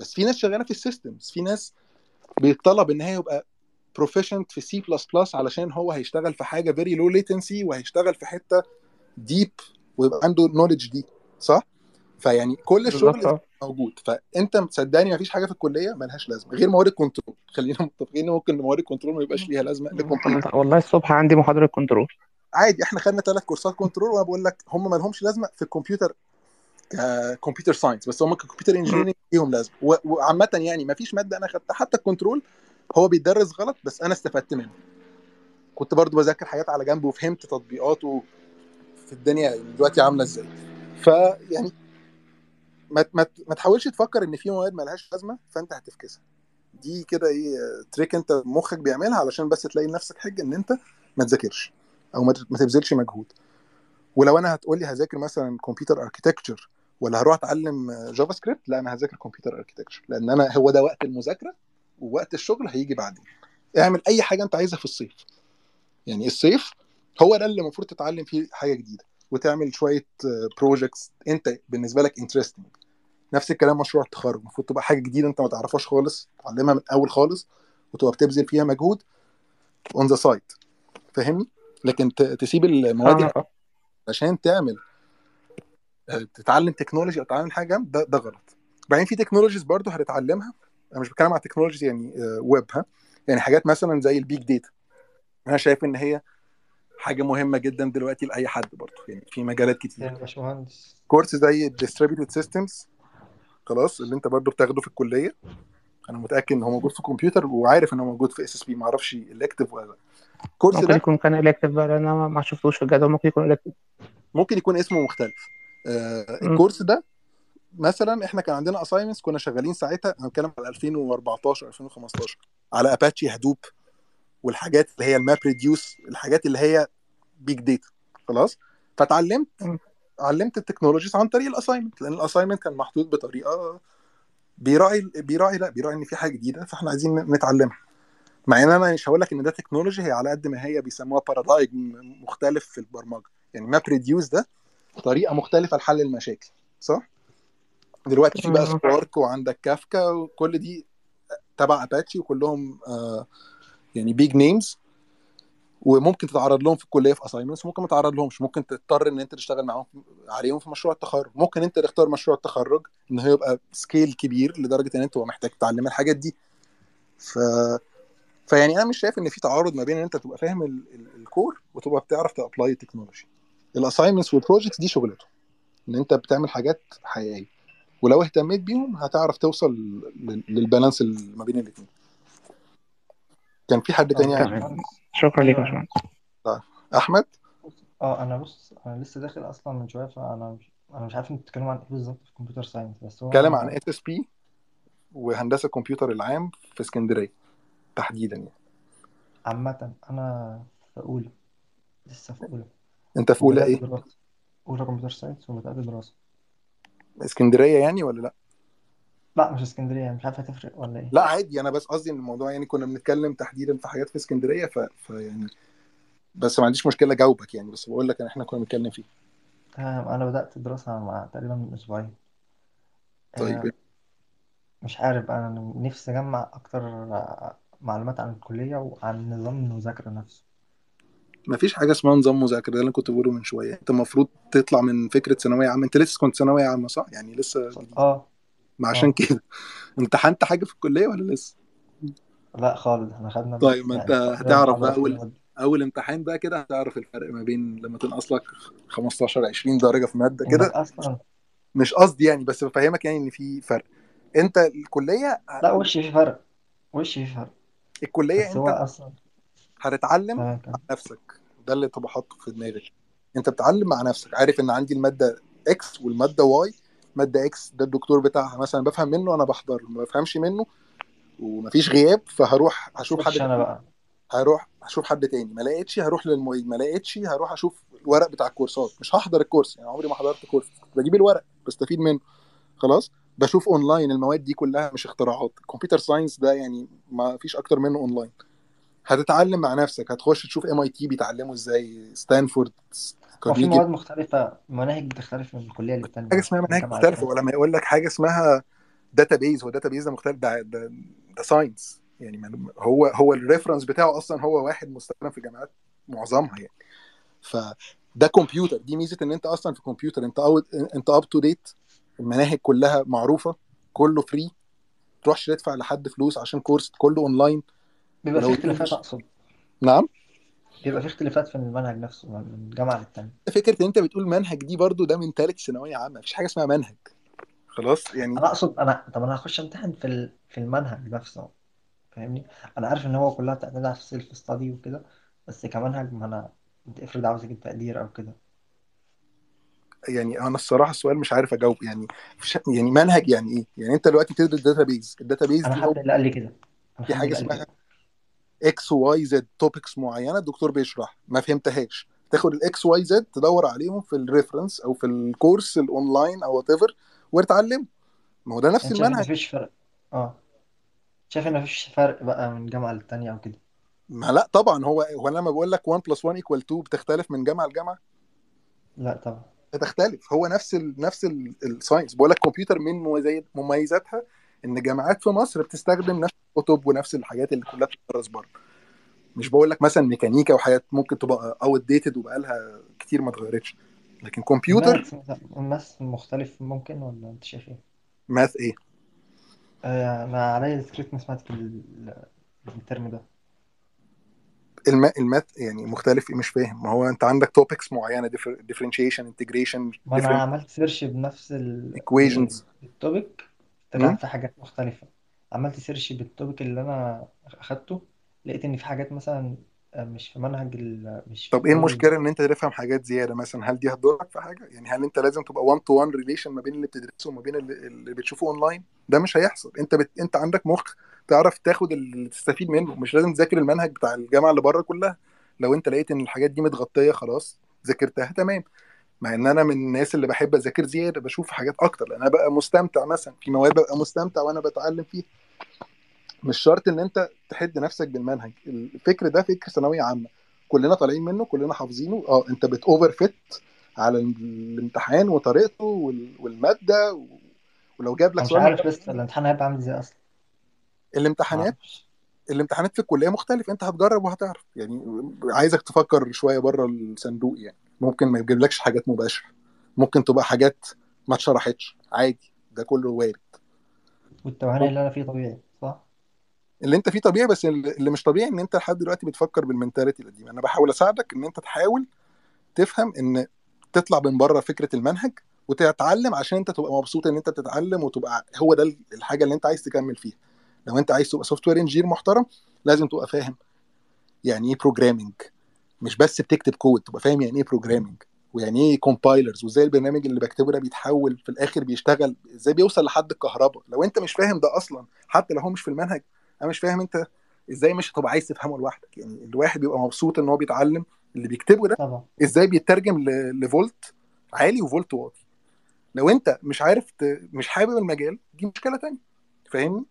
بس في ناس شغالة في ال systems في ناس بيطلب إن هي يبقى proficient في سي بلس بلس علشان هو هيشتغل في حاجة very low latency وهيشتغل في حتة deep ويبقى عنده knowledge دي صح؟ فيعني كل الشغل آه. موجود. فأنت مصدقني مفيش حاجة في الكلية ملهاش لازمة غير مواد ال control خلينا متفقين ممكن مواد ال control ما يبقاش ليها لازمة والله الصبح عندي محاضرة control عادي إحنا خدنا ثلاث كورسات control وأنا بقول لك هم ما لهمش لازمة في الكمبيوتر computer science بس هم computer engineering ليهم لازمة. وعامة يعني ما فيش مادة أنا خدتها حتى ال control هو بيدرس غلط بس أنا استفدت منه. كنت برضو بذاكر حاجات على جنب وفهمت تطبيقاته في الدنيا دلوقتي عاملة إزاي. فيعني ما ما ما تحاولش تفكر إن في مواد مالهاش لازمة فأنت هتفكسها. دي كده إيه trick أنت مخك بيعملها علشان بس تلاقي لنفسك حجة إن أنت ما تذاكرش أو ما تبذلش مجهود. ولو أنا هتقول لي هذاكر مثلا computer architecture ولا هروح أتعلم JavaScript لا أنا هذاكر computer architecture لأن أنا هو ده وقت المذاكرة ووقت الشغل هيجي بعدين. اعمل أي حاجة أنت عايزها في الصيف. يعني الصيف هو ده اللي المفروض تتعلم فيه حاجة جديدة وتعمل شوية projects أنت بالنسبة لك interesting نفس الكلام مشروع التخرج المفروض تبقى حاجة جديدة أنت ما تعرفهاش خالص تعلمها من أول خالص وتبقى بتبذل فيها مجهود on the side فاهمني؟ لكن تسيب المواد عشان تعمل آه، تتعلم technology أو تتعلم حاجة ده ده غلط. بعدين في technologies برضو هتتعلمها أنا مش بتكلم على technologies يعني ويب ها. يعني حاجات مثلا زي ال big data أنا شايف إن هي حاجة مهمة جدا دلوقتي لأي حد برضه. يعني في مجالات يا كتير باشمهندس. كورس زي ال distributed systems خلاص اللي أنت برضه بتاخده في الكلية. أنا متأكد إن هو موجود في الكمبيوتر وعارف إن هو موجود في SSP ما أعرفش elective ولا لأ. الكورس ممكن ده يكون كان elective بقى أنا ما- شفتوش في الجدول. ممكن يكون elective ممكن يكون اسمه مختلف. آه. الكورس ده مثلا إحنا كان عندنا assignments كنا شغالين ساعتها أنا بتكلم على 2014 2015 على Apache Hadoop والحاجات اللي هي ال MapReduce الحاجات اللي هي big data خلاص؟ فتعلمت. علمت ال technologies عن طريق ال assignment لأن ال assignment كان محطوط بطريقة بيراعي بيراعي لا بيراعي إن في حاجة جديدة فإحنا عايزين نتعلمها. مع إن أنا مش هقول لك إن ده technology هي على قد ما هي بيسموها paradigm مختلف في البرمجة. يعني MapReduce ده طريقة مختلفة لحل المشاكل صح؟ دلوقتي في بقى. Spark وعندك كافكا وكل دي تبع اباتشي وكلهم آه يعني big names وممكن تتعرض لهم في الكلية في assignments وممكن ما تتعرض لهمش. ممكن تضطر إن أنت تشتغل معاهم عليهم في مشروع التخرج. ممكن أنت تختار مشروع التخرج إن هو يبقى scale كبير لدرجة إن أنت تبقى محتاج تتعلم الحاجات دي. ف فيعني أنا مش شايف إن في تعارض ما بين إن أنت تبقى فاهم ال... ال... ال core وتبقى بتعرف تأبلاي التكنولوجي الاساينمنتس والبروجكتس دي شغلته إن أنت بتعمل حاجات حقيقية. ولو اهتميت بيهم هتعرف توصل لل- لل balance ما بين الاثنين كان في حد تاني عايز- باشمهندس شكرا ليك يا باشمهندس. أحمد؟ آه أنا بص أنا لسه داخل أصلا من شوية فأنا مش أنا مش عارف إنتوا بتتكلموا عن إيه بالظبط في ال computer science بس هو اتكلم عن إس إس بي وهندسة الكمبيوتر العام في اسكندرية تحديدا يعني. عامة أنا في أولى لسه في أولى. أنت في أولى إيه؟ أولى computer science وبدأت دراسة. اسكندرية يعني ولا لا؟ لا مش اسكندرية مش عارف هتفرق ولا إيه. لا عادي أنا بس قصدي إن الموضوع يعني كنا بنتكلم تحديدا في حاجات في اسكندرية ف... فيعني بس ما عنديش مشكلة أجاوبك يعني بس بقول لك إن إحنا كنا بنتكلم فيه. تمام أنا بدأت الدراسة مع تقريبا من أسبوعين. طيب. آه، مش عارف أنا نفسي أجمع أكتر آه، معلومات عن الكلية وعن نظام المذاكرة نفسه. ما فيش حاجة اسمها نظام مذاكرة ده اللي كنت بقوله من شوية. أنت المفروض تطلع من فكرة ثانوية عامة. أنت لسه كنت ثانوية عامة صح؟ يعني لسه آه. ما عشان آه كده. امتحنت حاجة في الكلية ولا لسه؟ لا خالص إحنا خدنا طيب ما أنت يعني هتعرف بقى أول أول امتحان بقى كده هتعرف الفرق ما بين لما تنقص لك 15 20 درجة في مادة كده. أصلا مش قصدي يعني بس بفهمك يعني إن في فرق. أنت الكلية لا وش في فرق؟ وش في فرق؟ الكلية بس هو أنت أصلا هتتعلم كده مع نفسك. ده اللي تبقى حاطه في دماغك انت بتتعلم مع نفسك. عارف ان عندي المادة X والمادة Y مادة X ده الدكتور بتاعها مثلا بفهم منه أنا بحضر. ما بفهمش منه ومفيش غياب فهروح هشوف حد أنا بقى. هروح هشوف حد تاني. ما لقيتش هروح للمعيد. ما لقيتش هروح أشوف الورق بتاع الكورسات. مش هحضر الكورس. يعني عمري ما حضرت كورس. بجيب الورق بستفيد منه. خلاص؟ بشوف اونلاين المواد دي كلها مش اختراعات. ال computer science ده يعني ما فيش أكتر منه اونلاين هتتعلم مع نفسك. هتخش تشوف MIT بيتعلموا إزاي. ستانفورد هو في كارنيجي مواد مختلفة مناهج بتختلف من كلية حاجة للتانية اسمها من مناهج مختلفة. للتانية ولما يقول لك حاجة اسمها database هو database ده مختلف ده ده, ده science يعني ما- هو هو ال reference بتاعه أصلا هو واحد مستخدم في جامعات معظمها يعني. فده كمبيوتر دي ميزة إن أنت أصلا في كمبيوتر أنت أو أنت up to date المناهج كلها معروفة. كله free تروحش تدفع لحد فلوس عشان course كله اونلاين بيبقى في اختلافات أقصد. نعم. بيبقى في اختلافات في المنهج نفسه من جامعة للتانية فكرة إن أنت بتقول منهج دي برضو ده من ثالث ثانوية عامة مفيش حاجة اسمها منهج. خلاص يعني أنا أقصد أنا طب أنا هخش أمتحن في ال... في المنهج نفسه فاهمني؟ أنا عارف إن هو كلها بتعتمد على ال self study وكده بس كمنهج ما أنا أنت افرض عاوز أجيب تقدير أو كده. يعني أنا الصراحة السؤال مش عارف أجاوب يعني يعني منهج يعني إيه؟ يعني أنت دلوقتي بتدرس database ال database دي حد اللي قال لي كده. في حاجة اسمها X Y Z topics معينة الدكتور بيشرح ما فهمتهاش. تاخد ال X Y Z تدور عليهم في ال reference أو في ال course ال online أو whatever وتتعلم ما هو ده نفس أنت شايف المنهج. مفيش فرق. أه. شايف إن مفيش فرق بقى من جامعة للتانية أو كده؟ ما لا طبعا. هو هو أنا لما بقول لك 1 plus 1 equal 2 بتختلف من جامعة لجامعة؟ لا طبعا. بتختلف. هو نفس ال نفس ال science بقول لك كمبيوتر من مميزات- مميزاتها إن جامعات في مصر بتستخدم نفس الكتب ونفس الحاجات اللي كلها بتدرس بره. مش بقول لك مثلا ميكانيكا وحاجات ممكن تبقى outdated وبقى لها كتير ما اتغيرتش لكن كمبيوتر ال math ال math مختلف ممكن ولا أنت شايف إيه؟ math إيه؟ آه، أنا عليا discrete mathematics الترم ده. الم... ال math يعني مختلف مش فاهم. ما هو أنت عندك topics معينة differentiation integration ما أنا different عملت search بنفس ال... equations. مم؟ طلع في حاجات مختلفة. عملت search بال topic اللي أنا أخدته لقيت إن في حاجات مثلا مش في منهج ال... مش في طب إيه كل المشكلة إن أنت تفهم حاجات زيادة؟ مثلا هل دي هتضرك في حاجة؟ يعني هل أنت لازم تبقى 1 to 1 relation ما بين اللي بتدرسه وما بين اللي, اللي بتشوفه اونلاين ده مش هيحصل. أنت بت... أنت عندك مخ تعرف تاخد اللي تستفيد منه. مش لازم تذاكر المنهج بتاع الجامعة اللي بره كلها. لو أنت لقيت إن الحاجات دي متغطية خلاص ذاكرتها تمام. مع إن أنا من الناس اللي بحب أذاكر زيادة بشوف حاجات أكتر لأن أنا بقى مستمتع مثلا في مواد ببقى مستمتع وأنا بتعلم فيها. مش شرط إن أنت تحد نفسك بالمنهج. الفكر ده فكر ثانوية عامة. كلنا طالعين منه كلنا حافظينه. آه أنت بتوفر فيت على الامتحان وطريقته وال- والمادة ولو جاب لك مش عارف لسه الامتحان هيبقى عامل إزاي أصلا. الامتحانات؟ الامتحانات في الكلية مختلف انت هتجرب وهتعرف. يعني عايزك تفكر شوية بره الصندوق يعني. ممكن ما يجيبلكش حاجات مباشرة. ممكن تبقى حاجات ما اتشرحتش. عادي ده كله وارد. والتوهان اللي أنا فيه طبيعي صح؟ اللي انت فيه طبيعي بس اللي مش طبيعي ان انت لحد دلوقتي بتفكر بال mentality القديمه أنا بحاول اساعدك ان انت تحاول تفهم ان تطلع من بره فكرة المنهج وتتعلم عشان انت تبقى مبسوط ان انت بتتعلم وتبقى هو ده الحاجة اللي انت عايز تكمل فيها. لو انت عايز تبقى software engineer محترم لازم تبقى فاهم يعني إيه programming مش بس بتكتب كود تبقى فاهم يعني إيه programming ويعني إيه compilers وازاي البرنامج اللي بكتبه ده بيتحول في الآخر بيشتغل إزاي بيوصل لحد الكهرباء. لو انت مش فاهم ده أصلا حتى لو هو مش في المنهج أنا مش فاهم انت إزاي مش هتبقى عايز تفهمه لوحدك. يعني الواحد بيبقى مبسوط ان هو بيتعلم اللي بيكتبه ده طبعا. إزاي بيترجم ل- لفولت عالي وفولت واطي. لو انت مش عارف ت... مش حابب المجال دي مشكلة تانية. فاهمني؟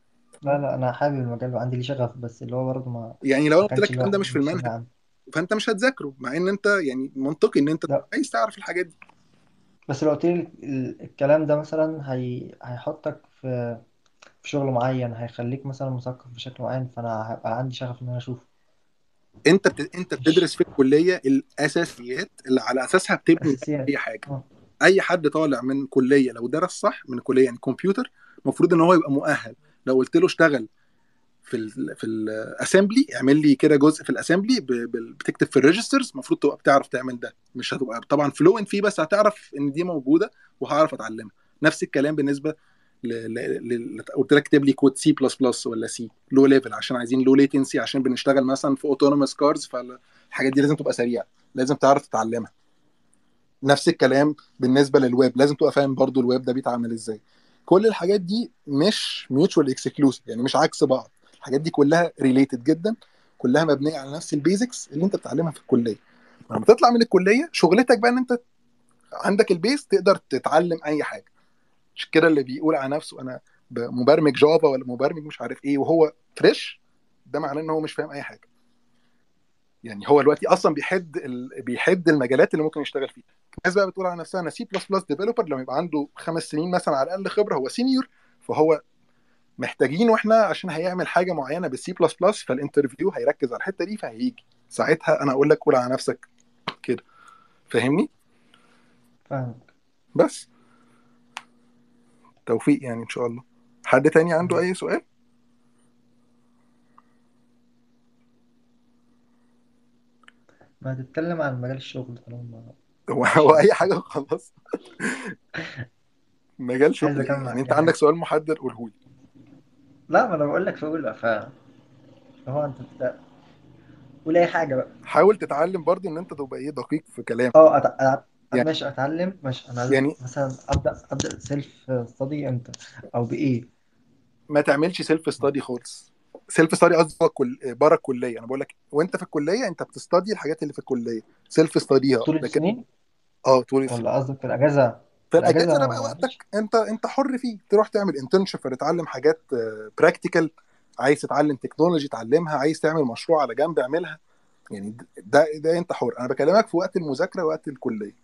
لا لا أنا حابب المجال وعندي ليه شغف بس اللي هو برضه ما يعني لو ما أنا قلت كانش لك الكلام ده مش في المنهج معاه فأنت مش هتذاكره مع إن أنت يعني منطقي إن أنت لا. عايز تعرف الحاجات دي. بس لو قلت لي ال- ال- الكلام ده مثلا هي... هيحطك في في شغل معين هيخليك مثلا مثقف بشكل معين فأنا هيبقى عندي شغف إن أنا أشوفه. أنت بت... أنت مش بتدرس في الكلية الأساسيات اللي على أساسها بتبني أساسيات. أي حاجة. آه. أي حد طالع من كلية لو درس صح من كلية يعني كمبيوتر المفروض إن هو يبقى مؤهل. لو قلت له اشتغل في ال في ال assembly اعمل لي كده جزء في ال assembly. بتكتب في ال registers المفروض تبقى بتعرف تعمل ده مش هتبقى طبعا fluent فيه بس هتعرف إن دي موجودة وهعرف أتعلمها نفس الكلام بالنسبة. قلت لك اكتب لي code C plus plus ولا C low level عشان عايزين low latency عشان بنشتغل مثلا في autonomous cars فالحاجات دي لازم تبقى سريعة لازم تعرف تتعلمها نفس الكلام بالنسبة للويب لازم تبقى فاهم برضو الويب ده بيتعمل إزاي كل الحاجات دي مش mutual exclusive يعني مش عكس بعض. الحاجات دي كلها related جدا كلها مبنية على نفس ال basics اللي انت بتتعلمها في الكلية. لما تطلع من الكلية شغلتك بقى إن انت عندك ال base تقدر تتعلم أي حاجة. مش كده اللي بيقول على نفسه أنا مبرمج Java ولا مبرمج مش عارف إيه وهو fresh ده معناه إن هو مش فاهم أي حاجة. يعني هو دلوقتي أصلا بيحد ال... بيحد المجالات اللي ممكن يشتغل فيها. الناس بقى بتقول على نفسها أنا C plus plus developer لما يبقى عنده خمس سنين مثلا على الأقل خبرة هو senior فهو محتاجينه إحنا عشان هيعمل حاجة معينة بال C plus plus فال interview هيركز على الحتة دي فهيجي. ساعتها أنا أقول لك قول على نفسك كده. فاهمني؟ فاهمك بس. توفيق يعني إن شاء الله. حد تاني عنده أي سؤال؟ ما تتكلم عن مجال الشغل طالما. هو هو أي حاجة خلاص مجال شغل يعني أنت عندك سؤال محدد قوله لي. لا ما أنا بقول لك فقول بقى ف هو أنت بت- قول أي حاجة بقى. حاول تتعلم برضو إن أنت تبقى إيه دقيق في كلامك. أه أت... أت... يعني ماشي أتعلم ماشي. أنا يعني مثلا ابدا أبدأ self study إمتى أو بإيه؟ ما تعملش self study خالص. self study قصدي. بره الكلية. أنا بقول لك وأنت في الكلية أنت بت study الحاجات اللي في الكلية. self study ها طول لكن السنين؟ آه طول السنين. ولا قصدك في الأجازة؟ في الأجازة أنا بقى وقتك انت أنت حر فيه. تروح تعمل internship فتتعلم حاجات practical عايز تتعلم technology تعلمها. عايز تعمل مشروع على جنب اعملها. يعني ده ده أنت حر. أنا بكلمك في وقت المذاكرة وقت الكلية.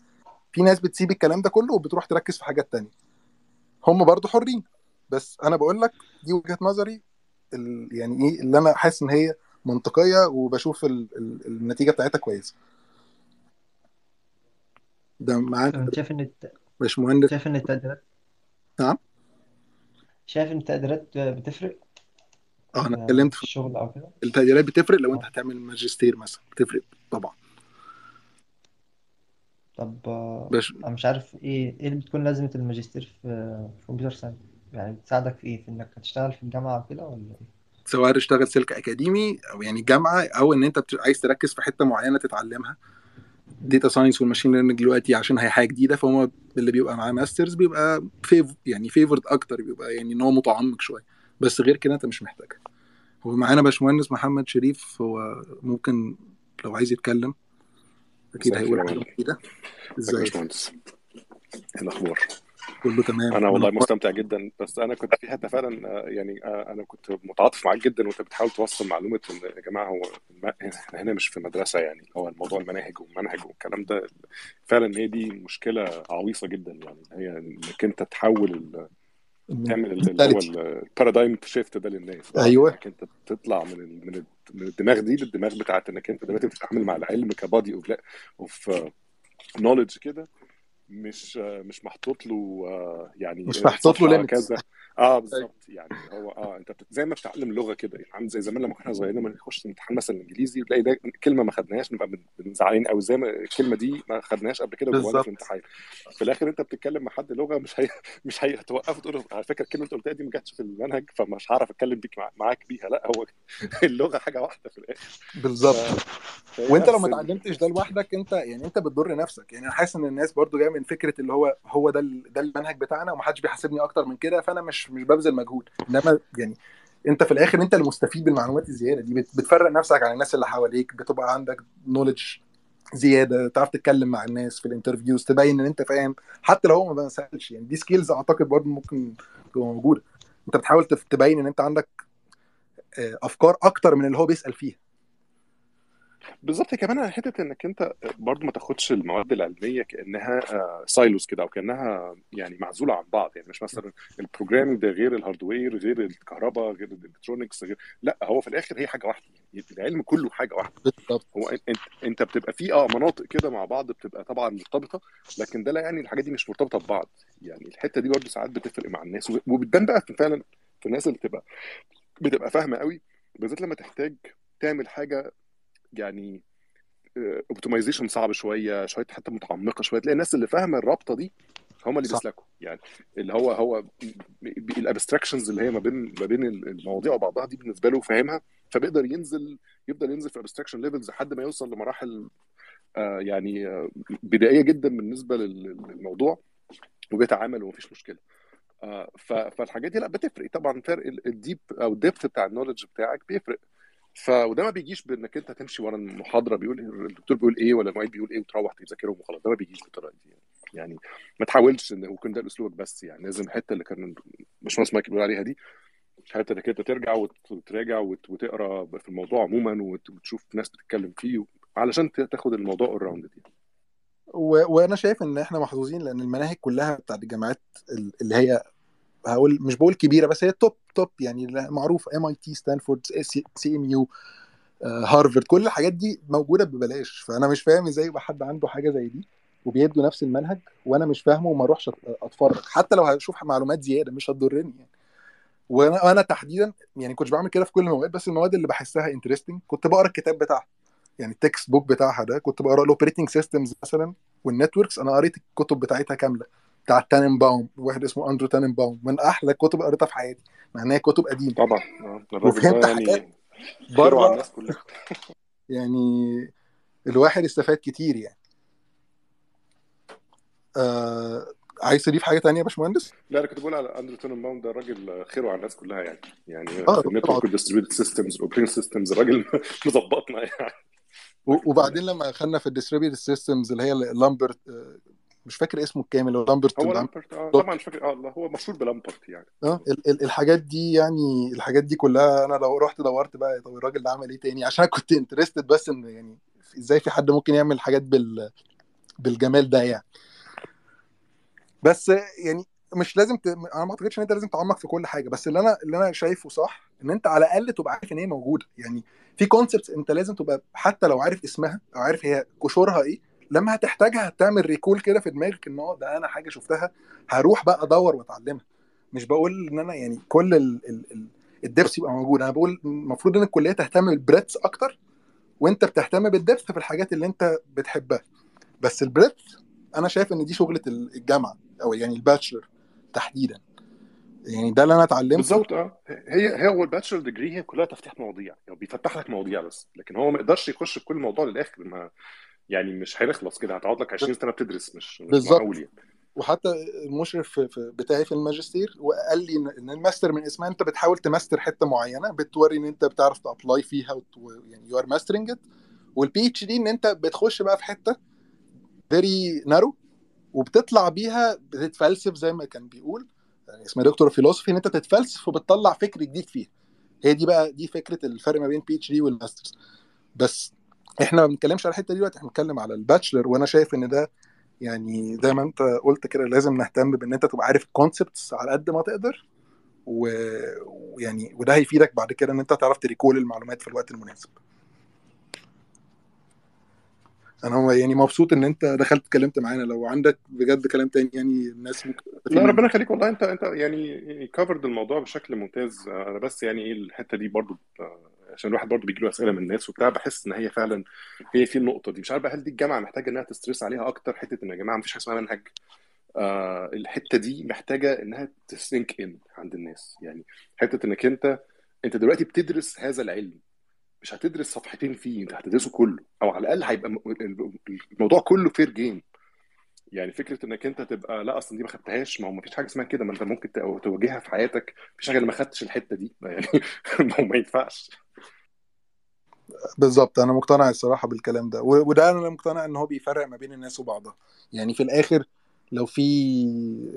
في ناس بتسيب الكلام ده كله وبتروح تركز في حاجات تانية. هم برضو حرين. بس أنا بقول لك دي وجهة نظري. يعني إيه اللي أنا حاسس إن هي منطقية وبشوف ال... ال... النتيجة بتاعتها كويسه ده معاك؟ شايف إن. باشمهندس شايف إن التقديرات نعم. شايف إن التقديرات بتفرق؟ آه أنا في اتكلمت في الشغل أو كده؟ التقديرات بتفرق لو أنت آه. هتعمل ماجستير مثلا بتفرق طبعا. طب آه، بس أنا مش عارف إيه إيه اللي بتكون لازمة الماجستير في في كمبيوتر ساينس يعني بتساعدك في إيه؟ في إنك هتشتغل في الجامعة وكده ولا إيه؟ سواء تشتغل سلك أكاديمي أو يعني جامعة أو إن أنت بت- عايز تركز في حتة معينة تتعلمها. data science وال machine learning دلوقتي عشان هي حاجة جديدة فهو اللي بيبقى معاه masters بيبقى فيف يعني favored أكتر بيبقى يعني إن هو متعمق شوية. بس غير كده أنت مش محتاجها. هو معانا باشمهندس محمد شريف هو ممكن لو عايز يتكلم أكيد هيقول حاجة مفيده ازيك يا باشمهندس إيه الأخبار؟ كله تمام. أنا والله مستمتع جدا بس أنا كنت في حتة فعلا آه، يعني آه، أنا كنت متعاطف معاك جدا وأنت بتحاول توصل معلومة إن يا جماعة هو إحنا هنا مش في مدرسة يعني هو الموضوع المناهج والمنهج والكلام ده. فعلا هي دي مشكلة عويصة جدا يعني هي إنك أنت تحول تعمل ال- اللي هو. ال paradigm shift ده للناس. أيوه. إنك أنت تطلع من من ال- من الدماغ دي للدماغ بتاعت إنك أنت دلوقتي بتتعامل مع العلم ك body of of knowledge كده. مش مش محطوط له آه، يعني مش محطوط له كذا. آه بالظبط. يعني هو آه أنت بت- زي ما بتتعلم لغة كده يعني عامل زي زمان لما كنا صغيرين لما نخش امتحان مثلا انجليزي تلاقي ده كلمة ما خدناهاش نبقى بنزعلين أو زي ما الكلمة دي ما خدناهاش قبل كده وجوانا في الامتحان. في الآخر أنت بتتكلم مع حد لغة مش هي مش هي هتوقفه تقول على فكرة الكلمة اللي أنت قلتها دي ما جاتش في المنهج فمش هعرف أتكلم بيك مع- معاك بيها. لا هو اللغة حاجة واحدة في الآخر. ف... بالظبط فهي وأنت لو ما. اتعلمتش ده لوحدك أنت يعني أنت بتضر نفسك. يعني أنا حاسس إن الناس برضو جاية من فكرة اللي هو هو ده ده المنهج بتاعنا ومحدش بيحاسبني أكتر من كده فأنا مش مش ببذل مجهود. إنما يعني أنت في الآخر أنت المستفيد بالمعلومات الزيادة دي بت- بتفرق نفسك عن الناس اللي حواليك بتبقى عندك knowledge زيادة تعرف تتكلم مع الناس في ال interviews تبين إن أنت فاهم. حتى لو هو ما سالش يعني دي skills أعتقد برضو ممكن تبقى موجودة. أنت بتحاول تبين إن أنت عندك آه، أفكار أكتر من اللي هو بيسأل فيها. بالظبط. كمان على حتة إنك أنت برضو ما تاخدش المواد العلمية كأنها syllabus كده أو كأنها يعني معزولة عن بعض. يعني مش مثلا ال programming ده غير ال hardware غير الكهرباء غير ال electronics غير لا هو في الآخر هي حاجة واحدة. يعني العلم كله حاجة واحدة. بالظبط. هو انت أنت بتبقى في آه مناطق كده مع بعض بتبقى طبعا مرتبطة لكن ده لا يعني الحاجات دي مش مرتبطة ببعض. يعني الحتة دي برضو ساعات بتفرق مع الناس وب- وبتبان بقى فعلا في الناس اللي بتبقى بتبقى فاهمة قوي. بالذات لما تحتاج تعمل حاجة يعني اوبتمايزيشن صعب شوية شوية حتى متعمقة شوية تلاقي الناس اللي فاهمة الرابطة دي هم اللي بيسلكوا. يعني اللي هو هو ال abstractions اللي هي ما بين ما بين المواضيع وبعضها دي بالنسبة له فاهمها فبيقدر ينزل يفضل ينزل في abstraction levels لحد ما يوصل لمراحل آه، يعني آه، بدائية جدا بالنسبة لل- للموضوع وبيتعامل ومفيش مشكلة. آه، فالحاجات دي لا بتفرق. طبعا فرق ال deep أو ال depth بتاع ال knowledge بتاعك بيفرق. ف وده ما بيجيش بإنك أنت تمشي ورا المحاضرة بيقول الدكتور بيقول إيه ولا المعيد بيقول إيه وتروح تذاكرهم وخلاص. ده ما بيجيش بالطريقة دي. يعني يعني ما تحاولش إن يكون ده أسلوبك بس يعني. لازم الحته اللي كان باشمهندس مايكل بيقول عليها دي الحته إنك أنت ترجع وت- وتراجع وت- وتقرأ في الموضوع عموما وت- وتشوف ناس بتتكلم فيه علشان تاخد الموضوع all around دي. وأنا شايف إن إحنا محظوظين لأن المناهج كلها بتاعت الجامعات ال- اللي هي هقول مش بقول كبيرة بس هي top top يعني معروف MIT ستانفورد CMU هارفرد كل الحاجات دي موجودة ببلاش. فأنا مش فاهم إزاي يبقى حد عنده حاجة زي دي وبيدوا نفس المنهج وأنا مش فاهمه وما أروحش أتفرج. حتى لو هشوف معلومات زيادة مش هتضرني يعني. وأنا أنا تحديدا يعني كنتش بعمل كده في كل المواد بس المواد اللي بحسها interesting كنت بقرأ الكتاب بتاعها. يعني ال textbook بتاعها ده كنت بقرأ ال operating systems مثلا وال networks أنا قريت الكتب بتاعتها كاملة. بتاع Tanenbaum واحد اسمه Andrew Tanenbaum من أحلى الكتب اللي قريتها في حياتي مع إن هي كتب قديمة. طبعا آه، وفهمت حاجات يعني على بره. الناس كلها. يعني الواحد استفاد كتير يعني. آه عايز تضيف حاجة تانية يا باشمهندس؟ لا أنا كنت بقول على Andrew Tanenbaum ده راجل خيره على الناس كلها يعني. يعني ال network وال distributed systems وال operating systems الراجل مظبطنا يعني. وبعدين لما خدنا في ال distributed systems اللي هي Lamport آه، مش فاكر اسمه الكامل هو Lamport هو Lamport آه طبعا مش فاكر آه الله هو مشهور ب Lamport يعني. آه ال- ال- الحاجات دي يعني الحاجات دي كلها أنا لو رحت دورت بقى طب الراجل ده عمل إيه تاني؟ عشان كنت interested بس إن يعني إزاي في حد ممكن يعمل حاجات بال بالجمال ده يعني. بس يعني مش لازم ت... أنا ما أعتقدش إن أنت لازم تعمق في كل حاجة بس اللي أنا اللي أنا شايفه صح إن أنت على الأقل تبقى عارف إن هي موجودة. يعني في concepts أنت لازم تبقى حتى لو عارف اسمها أو عارف هي قشورها إيه لما هتحتاجها هتعمل recall كده في دماغك إن آه ده أنا حاجة شفتها هروح بقى أدور وأتعلمها. مش بقول إن أنا يعني كل ال ال ال ال depth يبقى موجود أنا بقول المفروض إن الكلية تهتم بال breadth أكتر وأنت بتهتم بال depth في الحاجات اللي أنت بتحبها. بس ال breadth أنا شايف إن دي شغلة الجامعة أو يعني ال bachelor تحديدا. يعني ده اللي أنا اتعلمته. بالظبط آه. هي هو ال bachelor degree هي كلها تفتيح مواضيع يعني بيفتح لك مواضيع بس لكن هو ما يقدرش يخش في كل موضوع للآخر ما يعني مش هيخلص كده هتقعد لك 20 سنة بتدرس مش مش بالظبط. معقول يعني وحتى المشرف بتاعي في الماجستير وقال لي ان الماستر من اسمها أنت بتحاول تماستر حتة معينة بتوري إن أنت بتعرف ت apply فيها يعني you are mastering it وال PhD إن أنت بتخش بقى في حتة very narrow وبتطلع بيها بتتفلسف زي ما كان بيقول يعني اسمها doctor philosophy إن أنت تتفلسف وبتطلع فكر جديد فيها. هي دي بقى دي فكرة الفرق ما بين PhD وال masters. بس إحنا ما بنتكلمش على الحتة دي دلوقتي إحنا بنتكلم على ال bachelor وأنا شايف ان ده يعني زي ما انت قلت كده لازم نهتم بان انت تبقى عارف ال concepts على قد ما تقدر ويعني وده هيفيدك بعد كده ان انت تعرف تريكول المعلومات في الوقت المناسب. أنا يعني مبسوط ان انت دخلت اتكلمت معانا لو عندك بجد كلام تاني يعني الناس ممكن لا ربنا يخليك والله انت انت يعني كفرد الموضوع بشكل ممتاز. أنا بس يعني إيه الحتة دي برضو آه، عشان الواحد برضو بيجي له أسئلة من الناس وبتاع بحس إن هي فعلا هي في النقطة دي. مش عارف بقى هل دي الجامعة محتاجة إنها تسترس عليها أكتر؟ حتة إن يا جماعة مفيش حاجة اسمها منهج. آه الحتة دي محتاجة إنها تسينك إن عند الناس. يعني حتة إنك أنت أنت دلوقتي بتدرس هذا العلم. مش هتدرس صفحتين فيه أنت هتدرسه كله. أو على الأقل هيبقى الموضوع كله فير جيم يعني فكرة إنك أنت تبقى لا أصلا دي ما خدتهاش. ما هو ما فيش حاجة اسمها كده. ما أنت ممكن تواجهها في حياتك. مفيش حاجة ما خدتش الحتة دي. يعني ما هو ما ينفعش. بالظبط أنا مقتنع الصراحة بالكلام ده وده أنا مقتنع إن هو بيفرق ما بين الناس وبعضها. يعني في الآخر لو في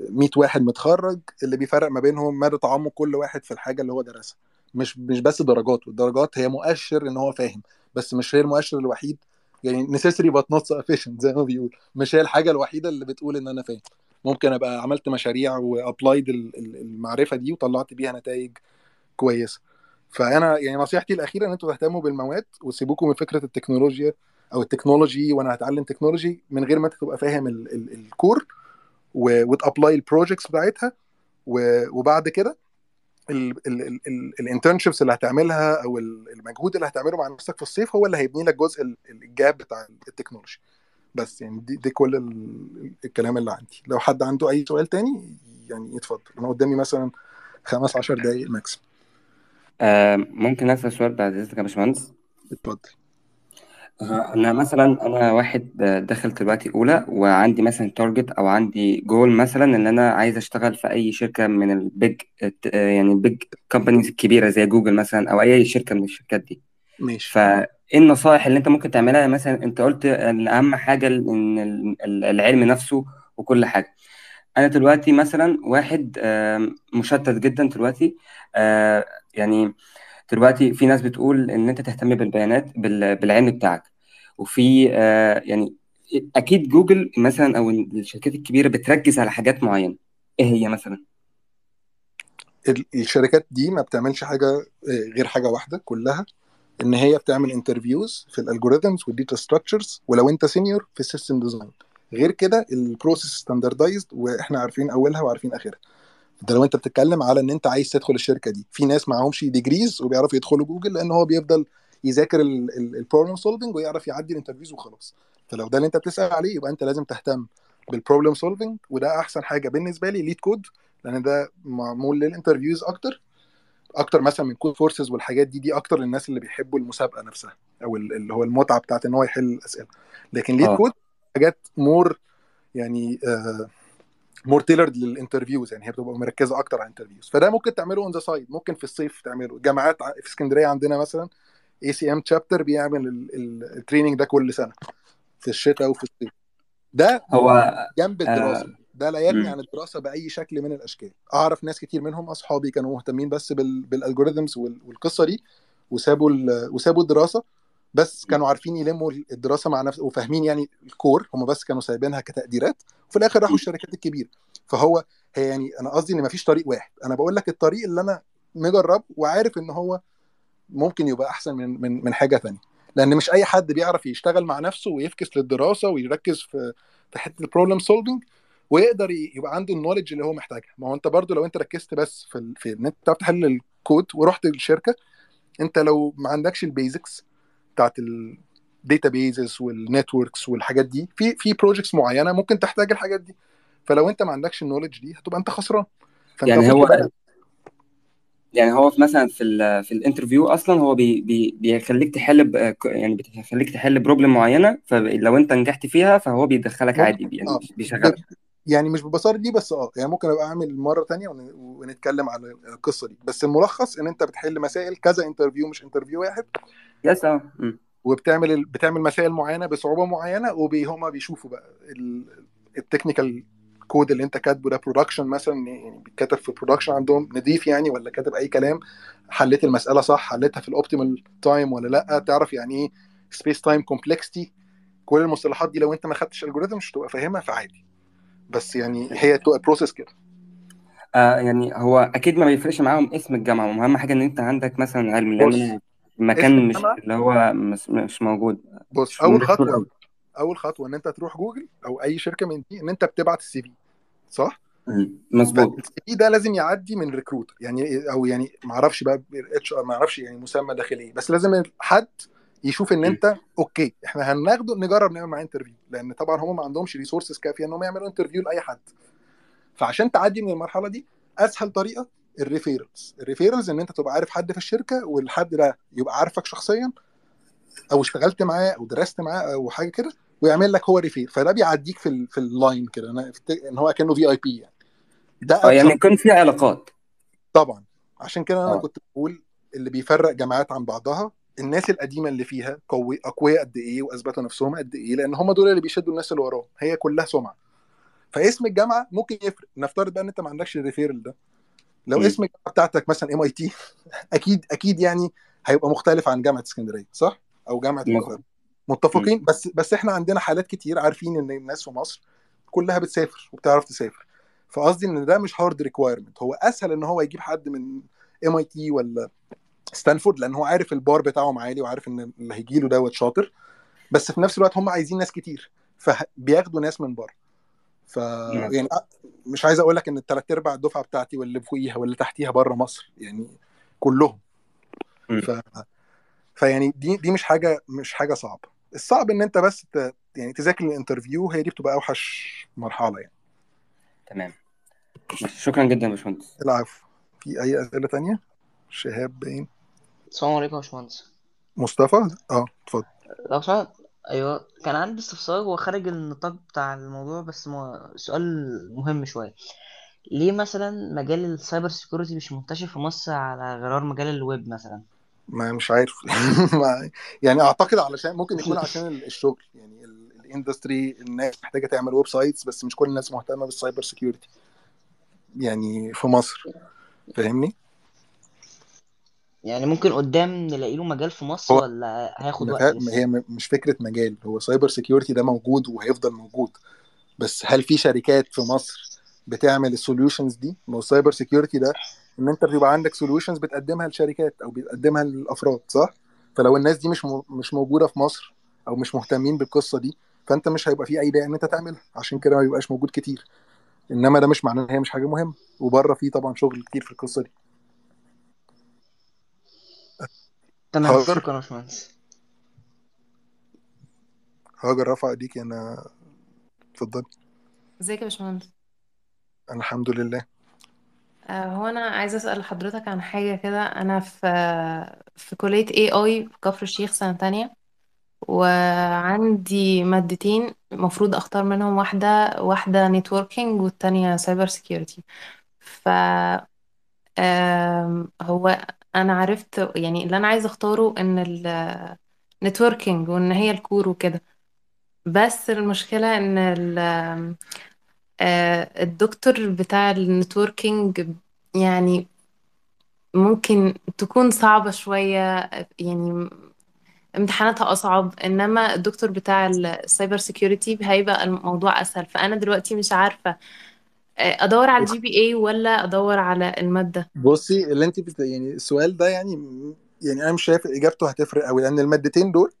100 واحد متخرج اللي بيفرق ما بينهم مدى تعمق كل واحد في الحاجة اللي هو درسها. مش مش بس درجات والدرجات هي مؤشر إن هو فاهم بس مش هي المؤشر الوحيد. يعني necessary but not sufficient زي ما بيقول. مش هي الحاجة الوحيدة اللي بتقول إن أنا فاهم. ممكن أبقى عملت مشاريع وابلايد المعرفة دي وطلعت بيها نتائج كويسة. فأنا يعني نصيحتي الأخيرة إن أنتوا تهتموا بالمواد وسيبوكم من فكرة التكنولوجيا أو ال technology وأنا هتعلم technology من غير ما أنت تبقى فاهم ال- ال- ال core وت apply ال projects بتاعتها وبعد كده ال internships اللي هتعملها أو ال- المجهود اللي هتعمله مع نفسك في الصيف هو اللي هيبني لك جزء ال- ال gap بتاع ال technology بس يعني دي, دي كل ال- الكلام اللي عندي. لو حد عنده أي سؤال تاني يعني يتفضل أنا قدامي مثلا خمس عشر دقايق maximum آه ممكن أسأل سؤال بعد إذنك يا باشمهندس؟ اتفضل. آه، أنا مثلا أنا واحد آه، داخل دلوقتي أولى وعندي مثلا target أو عندي جول مثلا إن أنا عايز أشتغل في أي شركة من ال big يعني ال big companies الكبيرة زي جوجل مثلا أو أي شركة من الشركات دي. ماشي. فإيه النصائح اللي أنت ممكن تعملها؟ مثلا أنت قلت إن أهم حاجة إن ال- العلم نفسه وكل حاجة. أنا دلوقتي مثلا واحد مشتت جدا دلوقتي آه، يعني دلوقتي في ناس بتقول إن أنت تهتم بالبيانات بال- بالعلم بتاعك. وفي آه، يعني أكيد جوجل مثلا أو الشركات الكبيرة بتركز على حاجات معينة. إيه هي مثلا؟ ال- الشركات دي ما بتعملش حاجة آه، غير حاجة واحدة كلها إن هي بتعمل interviews في ال algorithms وال data structures ولو أنت senior في ال system design غير كده ال process standardized وإحنا عارفين أولها وعارفين آخرها. ده لو انت بتتكلم على ان انت عايز تدخل الشركة دي. في ناس معاهمش degrees وبيعرفوا يدخلوا جوجل لأن هو بيفضل يذاكر ال problem solving ويعرف يعدي ال interviews وخلاص. فلو ده اللي انت بتسأل عليه يبقى انت لازم تهتم بال problem solving وده أحسن حاجة بالنسبة لي LeetCode لأن ده معمول لل interviews أكتر. أكتر مثلا من Codeforces والحاجات دي دي أكتر للناس اللي بيحبوا المسابقة نفسها أو ال- اللي هو المتعة بتاعت إن هو يحل الاسئله لكن Leet آه. كود حاجات more يعني more tailored لل interviews يعني هي بتبقى مركزة أكتر على ال interviews فده ممكن تعمله on the side ممكن في الصيف تعمله. جامعات في اسكندرية عندنا مثلا ACM chapter بيعمل ال training ده كل سنة في الشتاء وفي الصيف. ده هو جنب الدراسة. آه ده لا يغني. عن الدراسة بأي شكل من الأشكال. أعرف ناس كتير منهم أصحابي كانوا مهتمين بس بال بال algorithms وال- والقصة دي وسابوا ال- وسابوا الدراسة. بس كانوا عارفين يلموا الدراسة مع نفس وفاهمين يعني ال core هم بس كانوا سايبينها كتقديرات وفي الآخر راحوا الشركات الكبيرة. فهو هي يعني أنا قصدي إن مفيش طريق واحد. أنا بقول لك الطريق اللي أنا مجرب وعارف إن هو ممكن يبقى أحسن من من من حاجة ثانية لأن مش أي حد بيعرف يشتغل مع نفسه وي focus للدراسة ويركز في في حتة ال problem solving ويقدر يبقى عنده ال knowledge اللي هو محتاجها. ما هو أنت برضو لو أنت ركزت بس في في إن أنت تعرف تحل كود ورحت الشركة أنت لو ما عندكش ال basics بتاعت ال databases وال networks والحاجات دي. في في projects معينة ممكن تحتاج الحاجات دي. فلو انت ما عندكش ال knowledge دي هتبقى انت خسران. يعني هو تبقى يعني هو في مثلا في ال في ال interview أصلا هو بي بي بيخليك تحل ب- يعني بيخليك تحل problem معينة فلو انت نجحت فيها فهو بيدخلك عادي يعني آه. بيشغلك. يعني مش ببساطة دي بس آه. يعني ممكن أبقى أعمل مرة تانية ون- ونتكلم على القصة دي. بس الملخص إن أنت بتحل مسائل كذا interview مش interview واحد. yes آه. وبتعمل ال- بتعمل مسائل معينة بصعوبة معينة وهما بيشوفوا بقى ال technical code اللي انت كاتبه ده production مثلا يعني بيتكتب في برودكشن عندهم نضيف يعني ولا كاتب أي كلام حليت المسألة صح حليتها في ال optimal time ولا لأ تعرف يعني إيه space time complexity كل المصطلحات دي لو انت ما خدتش algorithm مش هتبقى فاهمها فعادي. بس يعني هي تبقى process كده. آه يعني هو أكيد ما بيفرقش معاهم اسم الجامعة. واهم حاجة إن أنت عندك مثلا علم المكان مش اللي هو مش, مش موجود. بص مش أول خطوة قوي أول خطوة إن أنت تروح جوجل أو أي شركة من دي إن أنت بتبعت ال CV صح؟ مظبوط. فال CV ده لازم يعدي من recruiter يعني أو يعني ما أعرفش بقى HR ما أعرفش يعني مسمى داخلي إيه بس لازم حد يشوف إن أنت okay إحنا هناخده نجرب نعمل معاه interview لأن طبعا هم ما عندهمش resources كافية إنهم يعملوا interview لأي حد. فعشان تعدي من المرحلة دي أسهل طريقة ال referrals. ال referrals إن أنت تبقى عارف حد في الشركة والحد ده يبقى عارفك شخصيا أو اشتغلت معاه أو درست معاه أو حاجة كده ويعمل لك هو refer. فده بيعديك في ال في ال line كده. إن هو كأنه VIP يعني. ده يعني يكون في علاقات. طبعا. عشان كده أنا آه. كنت بقول اللي بيفرق جامعات عن بعضها الناس القديمة اللي فيها قوي أقوياء قد إيه وأثبتوا نفسهم قد إيه لأن هم دول اللي بيشدوا الناس اللي وراهم. هي كلها سمعة. فاسم الجامعة ممكن يفرق. نفترض بقى إن أنت ما عندكش ال referral ده. لو. اسم الجامعة بتاعتك مثلا MIT أكيد أكيد يعني هيبقى مختلف عن جامعة اسكندرية صح؟ أو جامعة القاهرة. متفقين؟ بس بس إحنا عندنا حالات كتير عارفين إن الناس في مصر كلها بتسافر وبتعرف تسافر. فقصدي إن ده مش hard requirement هو أسهل إن هو يجيب حد من MIT ولا ستانفورد لأن هو عارف البار بتاعهم عالي وعارف إن اللي هيجي له دوت شاطر. بس في نفس الوقت هم عايزين ناس كتير فبياخدوا ناس من بره. ف يعني مش عايز أقول لك إن الثلاث أرباع الدفعة بتاعتي واللي فوقيها واللي تحتيها بره مصر يعني كلهم. ف... فيعني دي دي مش حاجة مش حاجة صعبة. الصعب إن أنت بس ت... يعني تذاكر الانترفيو هي دي بتبقى أوحش مرحلة يعني. تمام. شكرا جدا يا باشمهندس. العفو. في أي أسئلة تانية؟ شهاب باين. السلام عليكم يا باشمهندس. مصطفى؟ آه اتفضل. لو سمحت أيوه. كان عندي استفسار هو خارج النطاق بتاع الموضوع بس مو... سؤال مهم شوية. ليه مثلا مجال ال cyber security مش منتشر في مصر على غرار مجال الويب مثلا؟ ما مش عارف. يعني أعتقد علشان ممكن يكون عشان ال- الشغل يعني ال- ال industry الناس محتاجة تعمل websites بس مش كل الناس مهتمة بال cyber security يعني في مصر. فاهمني؟ يعني ممكن قدام نلاقي له مجال في مصر هو ولا هياخد وقت لسه؟ هي مش فكرة مجال هو cyber security ده موجود وهيفضل موجود بس هل في شركات في مصر بتعمل ال solutions دي؟ ما هو ال cyber security ده إن أنت بيبقى عندك solutions بتقدمها لشركات أو بتقدمها للأفراد صح؟ فلو الناس دي مش م... مش موجودة في مصر أو مش مهتمين بالقصة دي فأنت مش هيبقى في أي داعي إن أنت تعملها عشان كده ما بيبقاش موجود كتير. إنما ده مش معناه إن هي مش حاجة مهمة وبره في طبعا شغل كتير في القصة دي. تمام. هاجر شكرا يا باشمهندس هاجر رفع ايديك أنا اتفضل. ازيك يا باشمهندس؟ أنا الحمد لله. آه، هو أنا عايزة اسأل حضرتك عن حاجة كده. أنا في في كلية AI في كفر الشيخ سنة تانية وعندي مادتين المفروض اختار منهم واحدة واحدة networking والتانية cyber security ف آم، هو أنا عرفت يعني اللي أنا عايزة أختاره إن ال networking وإن هي ال core وكده. بس المشكلة إن ال آه، الدكتور بتاع ال networking يعني ممكن تكون صعبة شوية يعني امتحاناتها أصعب إنما الدكتور بتاع ال cyber security هيبقى الموضوع أسهل. فأنا دلوقتي مش عارفة آه، أدور على ال GPA ولا أدور على المادة؟ بصي اللي انت بت... يعني السؤال ده يعني يعني أنا مش شايف إجابته هتفرق قوي لأن المادتين دول.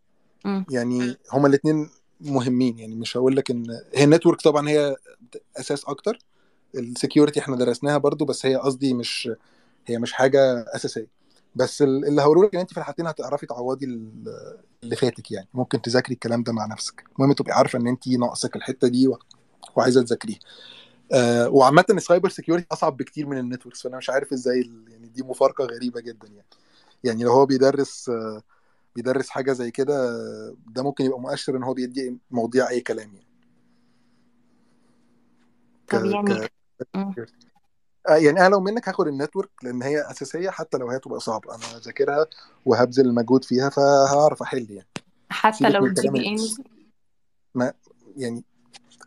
يعني هما الاثنين مهمين يعني مش هقول لك إن هي ال network طبعا هي أساس أكتر ال security إحنا درسناها برضو بس هي قصدي مش هي مش حاجة أساسية. بس ال- اللي هقوله لك إن انت في الحالتين هتعرفي تعوضي ال- اللي فاتك يعني ممكن تذاكري الكلام ده مع نفسك. المهم تبقي عارفة إن انت ناقصك الحتة دي وعايزة تذاكريها. آه وعامة ال cyber security أصعب بكتير من ال networks فأنا مش عارف إزاي يعني دي مفارقة غريبة جدا يعني. يعني لو هو بيدرس آه بيدرس حاجة زي كده آه، ده ممكن يبقى مؤشر إن هو بيدي مواضيع أي كلام يعني. طب يعني ك يعني أنا لو منك هاخد ال network لأن هي أساسية حتى لو هي تبقى صعبة. أنا هذاكرها وهبذل المجهود فيها فهعرف أحل يعني. حتى لو ال GPA الناس. ما يعني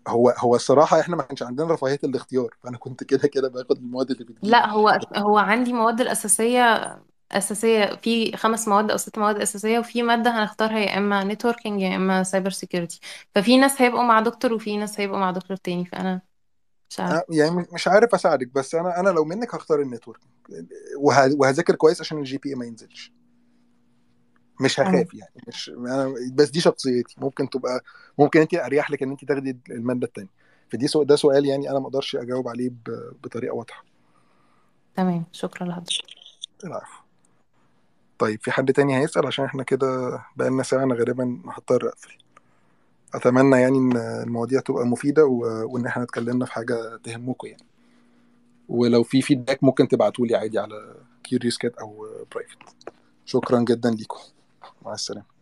هو هو الصراحة إحنا ما كانش عندنا رفاهية الاختيار فأنا كنت كده كده باخد المواد اللي بتجيلي. لا هو هو عندي مواد الأساسية أساسية في خمس مواد أو ست مواد أساسية وفي مادة هنختارها يا إما networking يا إما cyber security ففي ناس هيبقوا مع دكتور وفي ناس هيبقوا مع دكتور تاني فأنا مش عارفة آه، يعني مش عارف أساعدك بس أنا أنا لو منك هختار ال network وه- وهذاكر كويس عشان ال GPA ما ينزلش. مش هخاف يعني مش أنا بس دي شخصيتي. ممكن تبقى ممكن انت أريح لك إن انت تاخدي المادة التانية. فدي سؤال ده سؤال يعني أنا ما أقدرش أجاوب عليه ب- بطريقة واضحة. تمام. شكرا لحضرتك. العفو. طيب في حد تاني هيسأل؟ عشان إحنا كده بقالنا ساعة أنا غالبا هضطر أقفل. أتمنى يعني إن المواضيع تبقى مفيدة و... وإن إحنا اتكلمنا في حاجة تهمكم يعني. ولو في فيدباك ممكن تبعتوا لي عادي على كيوريوس كات أو برايفت شكرا جدا ليكم. مع السلامة.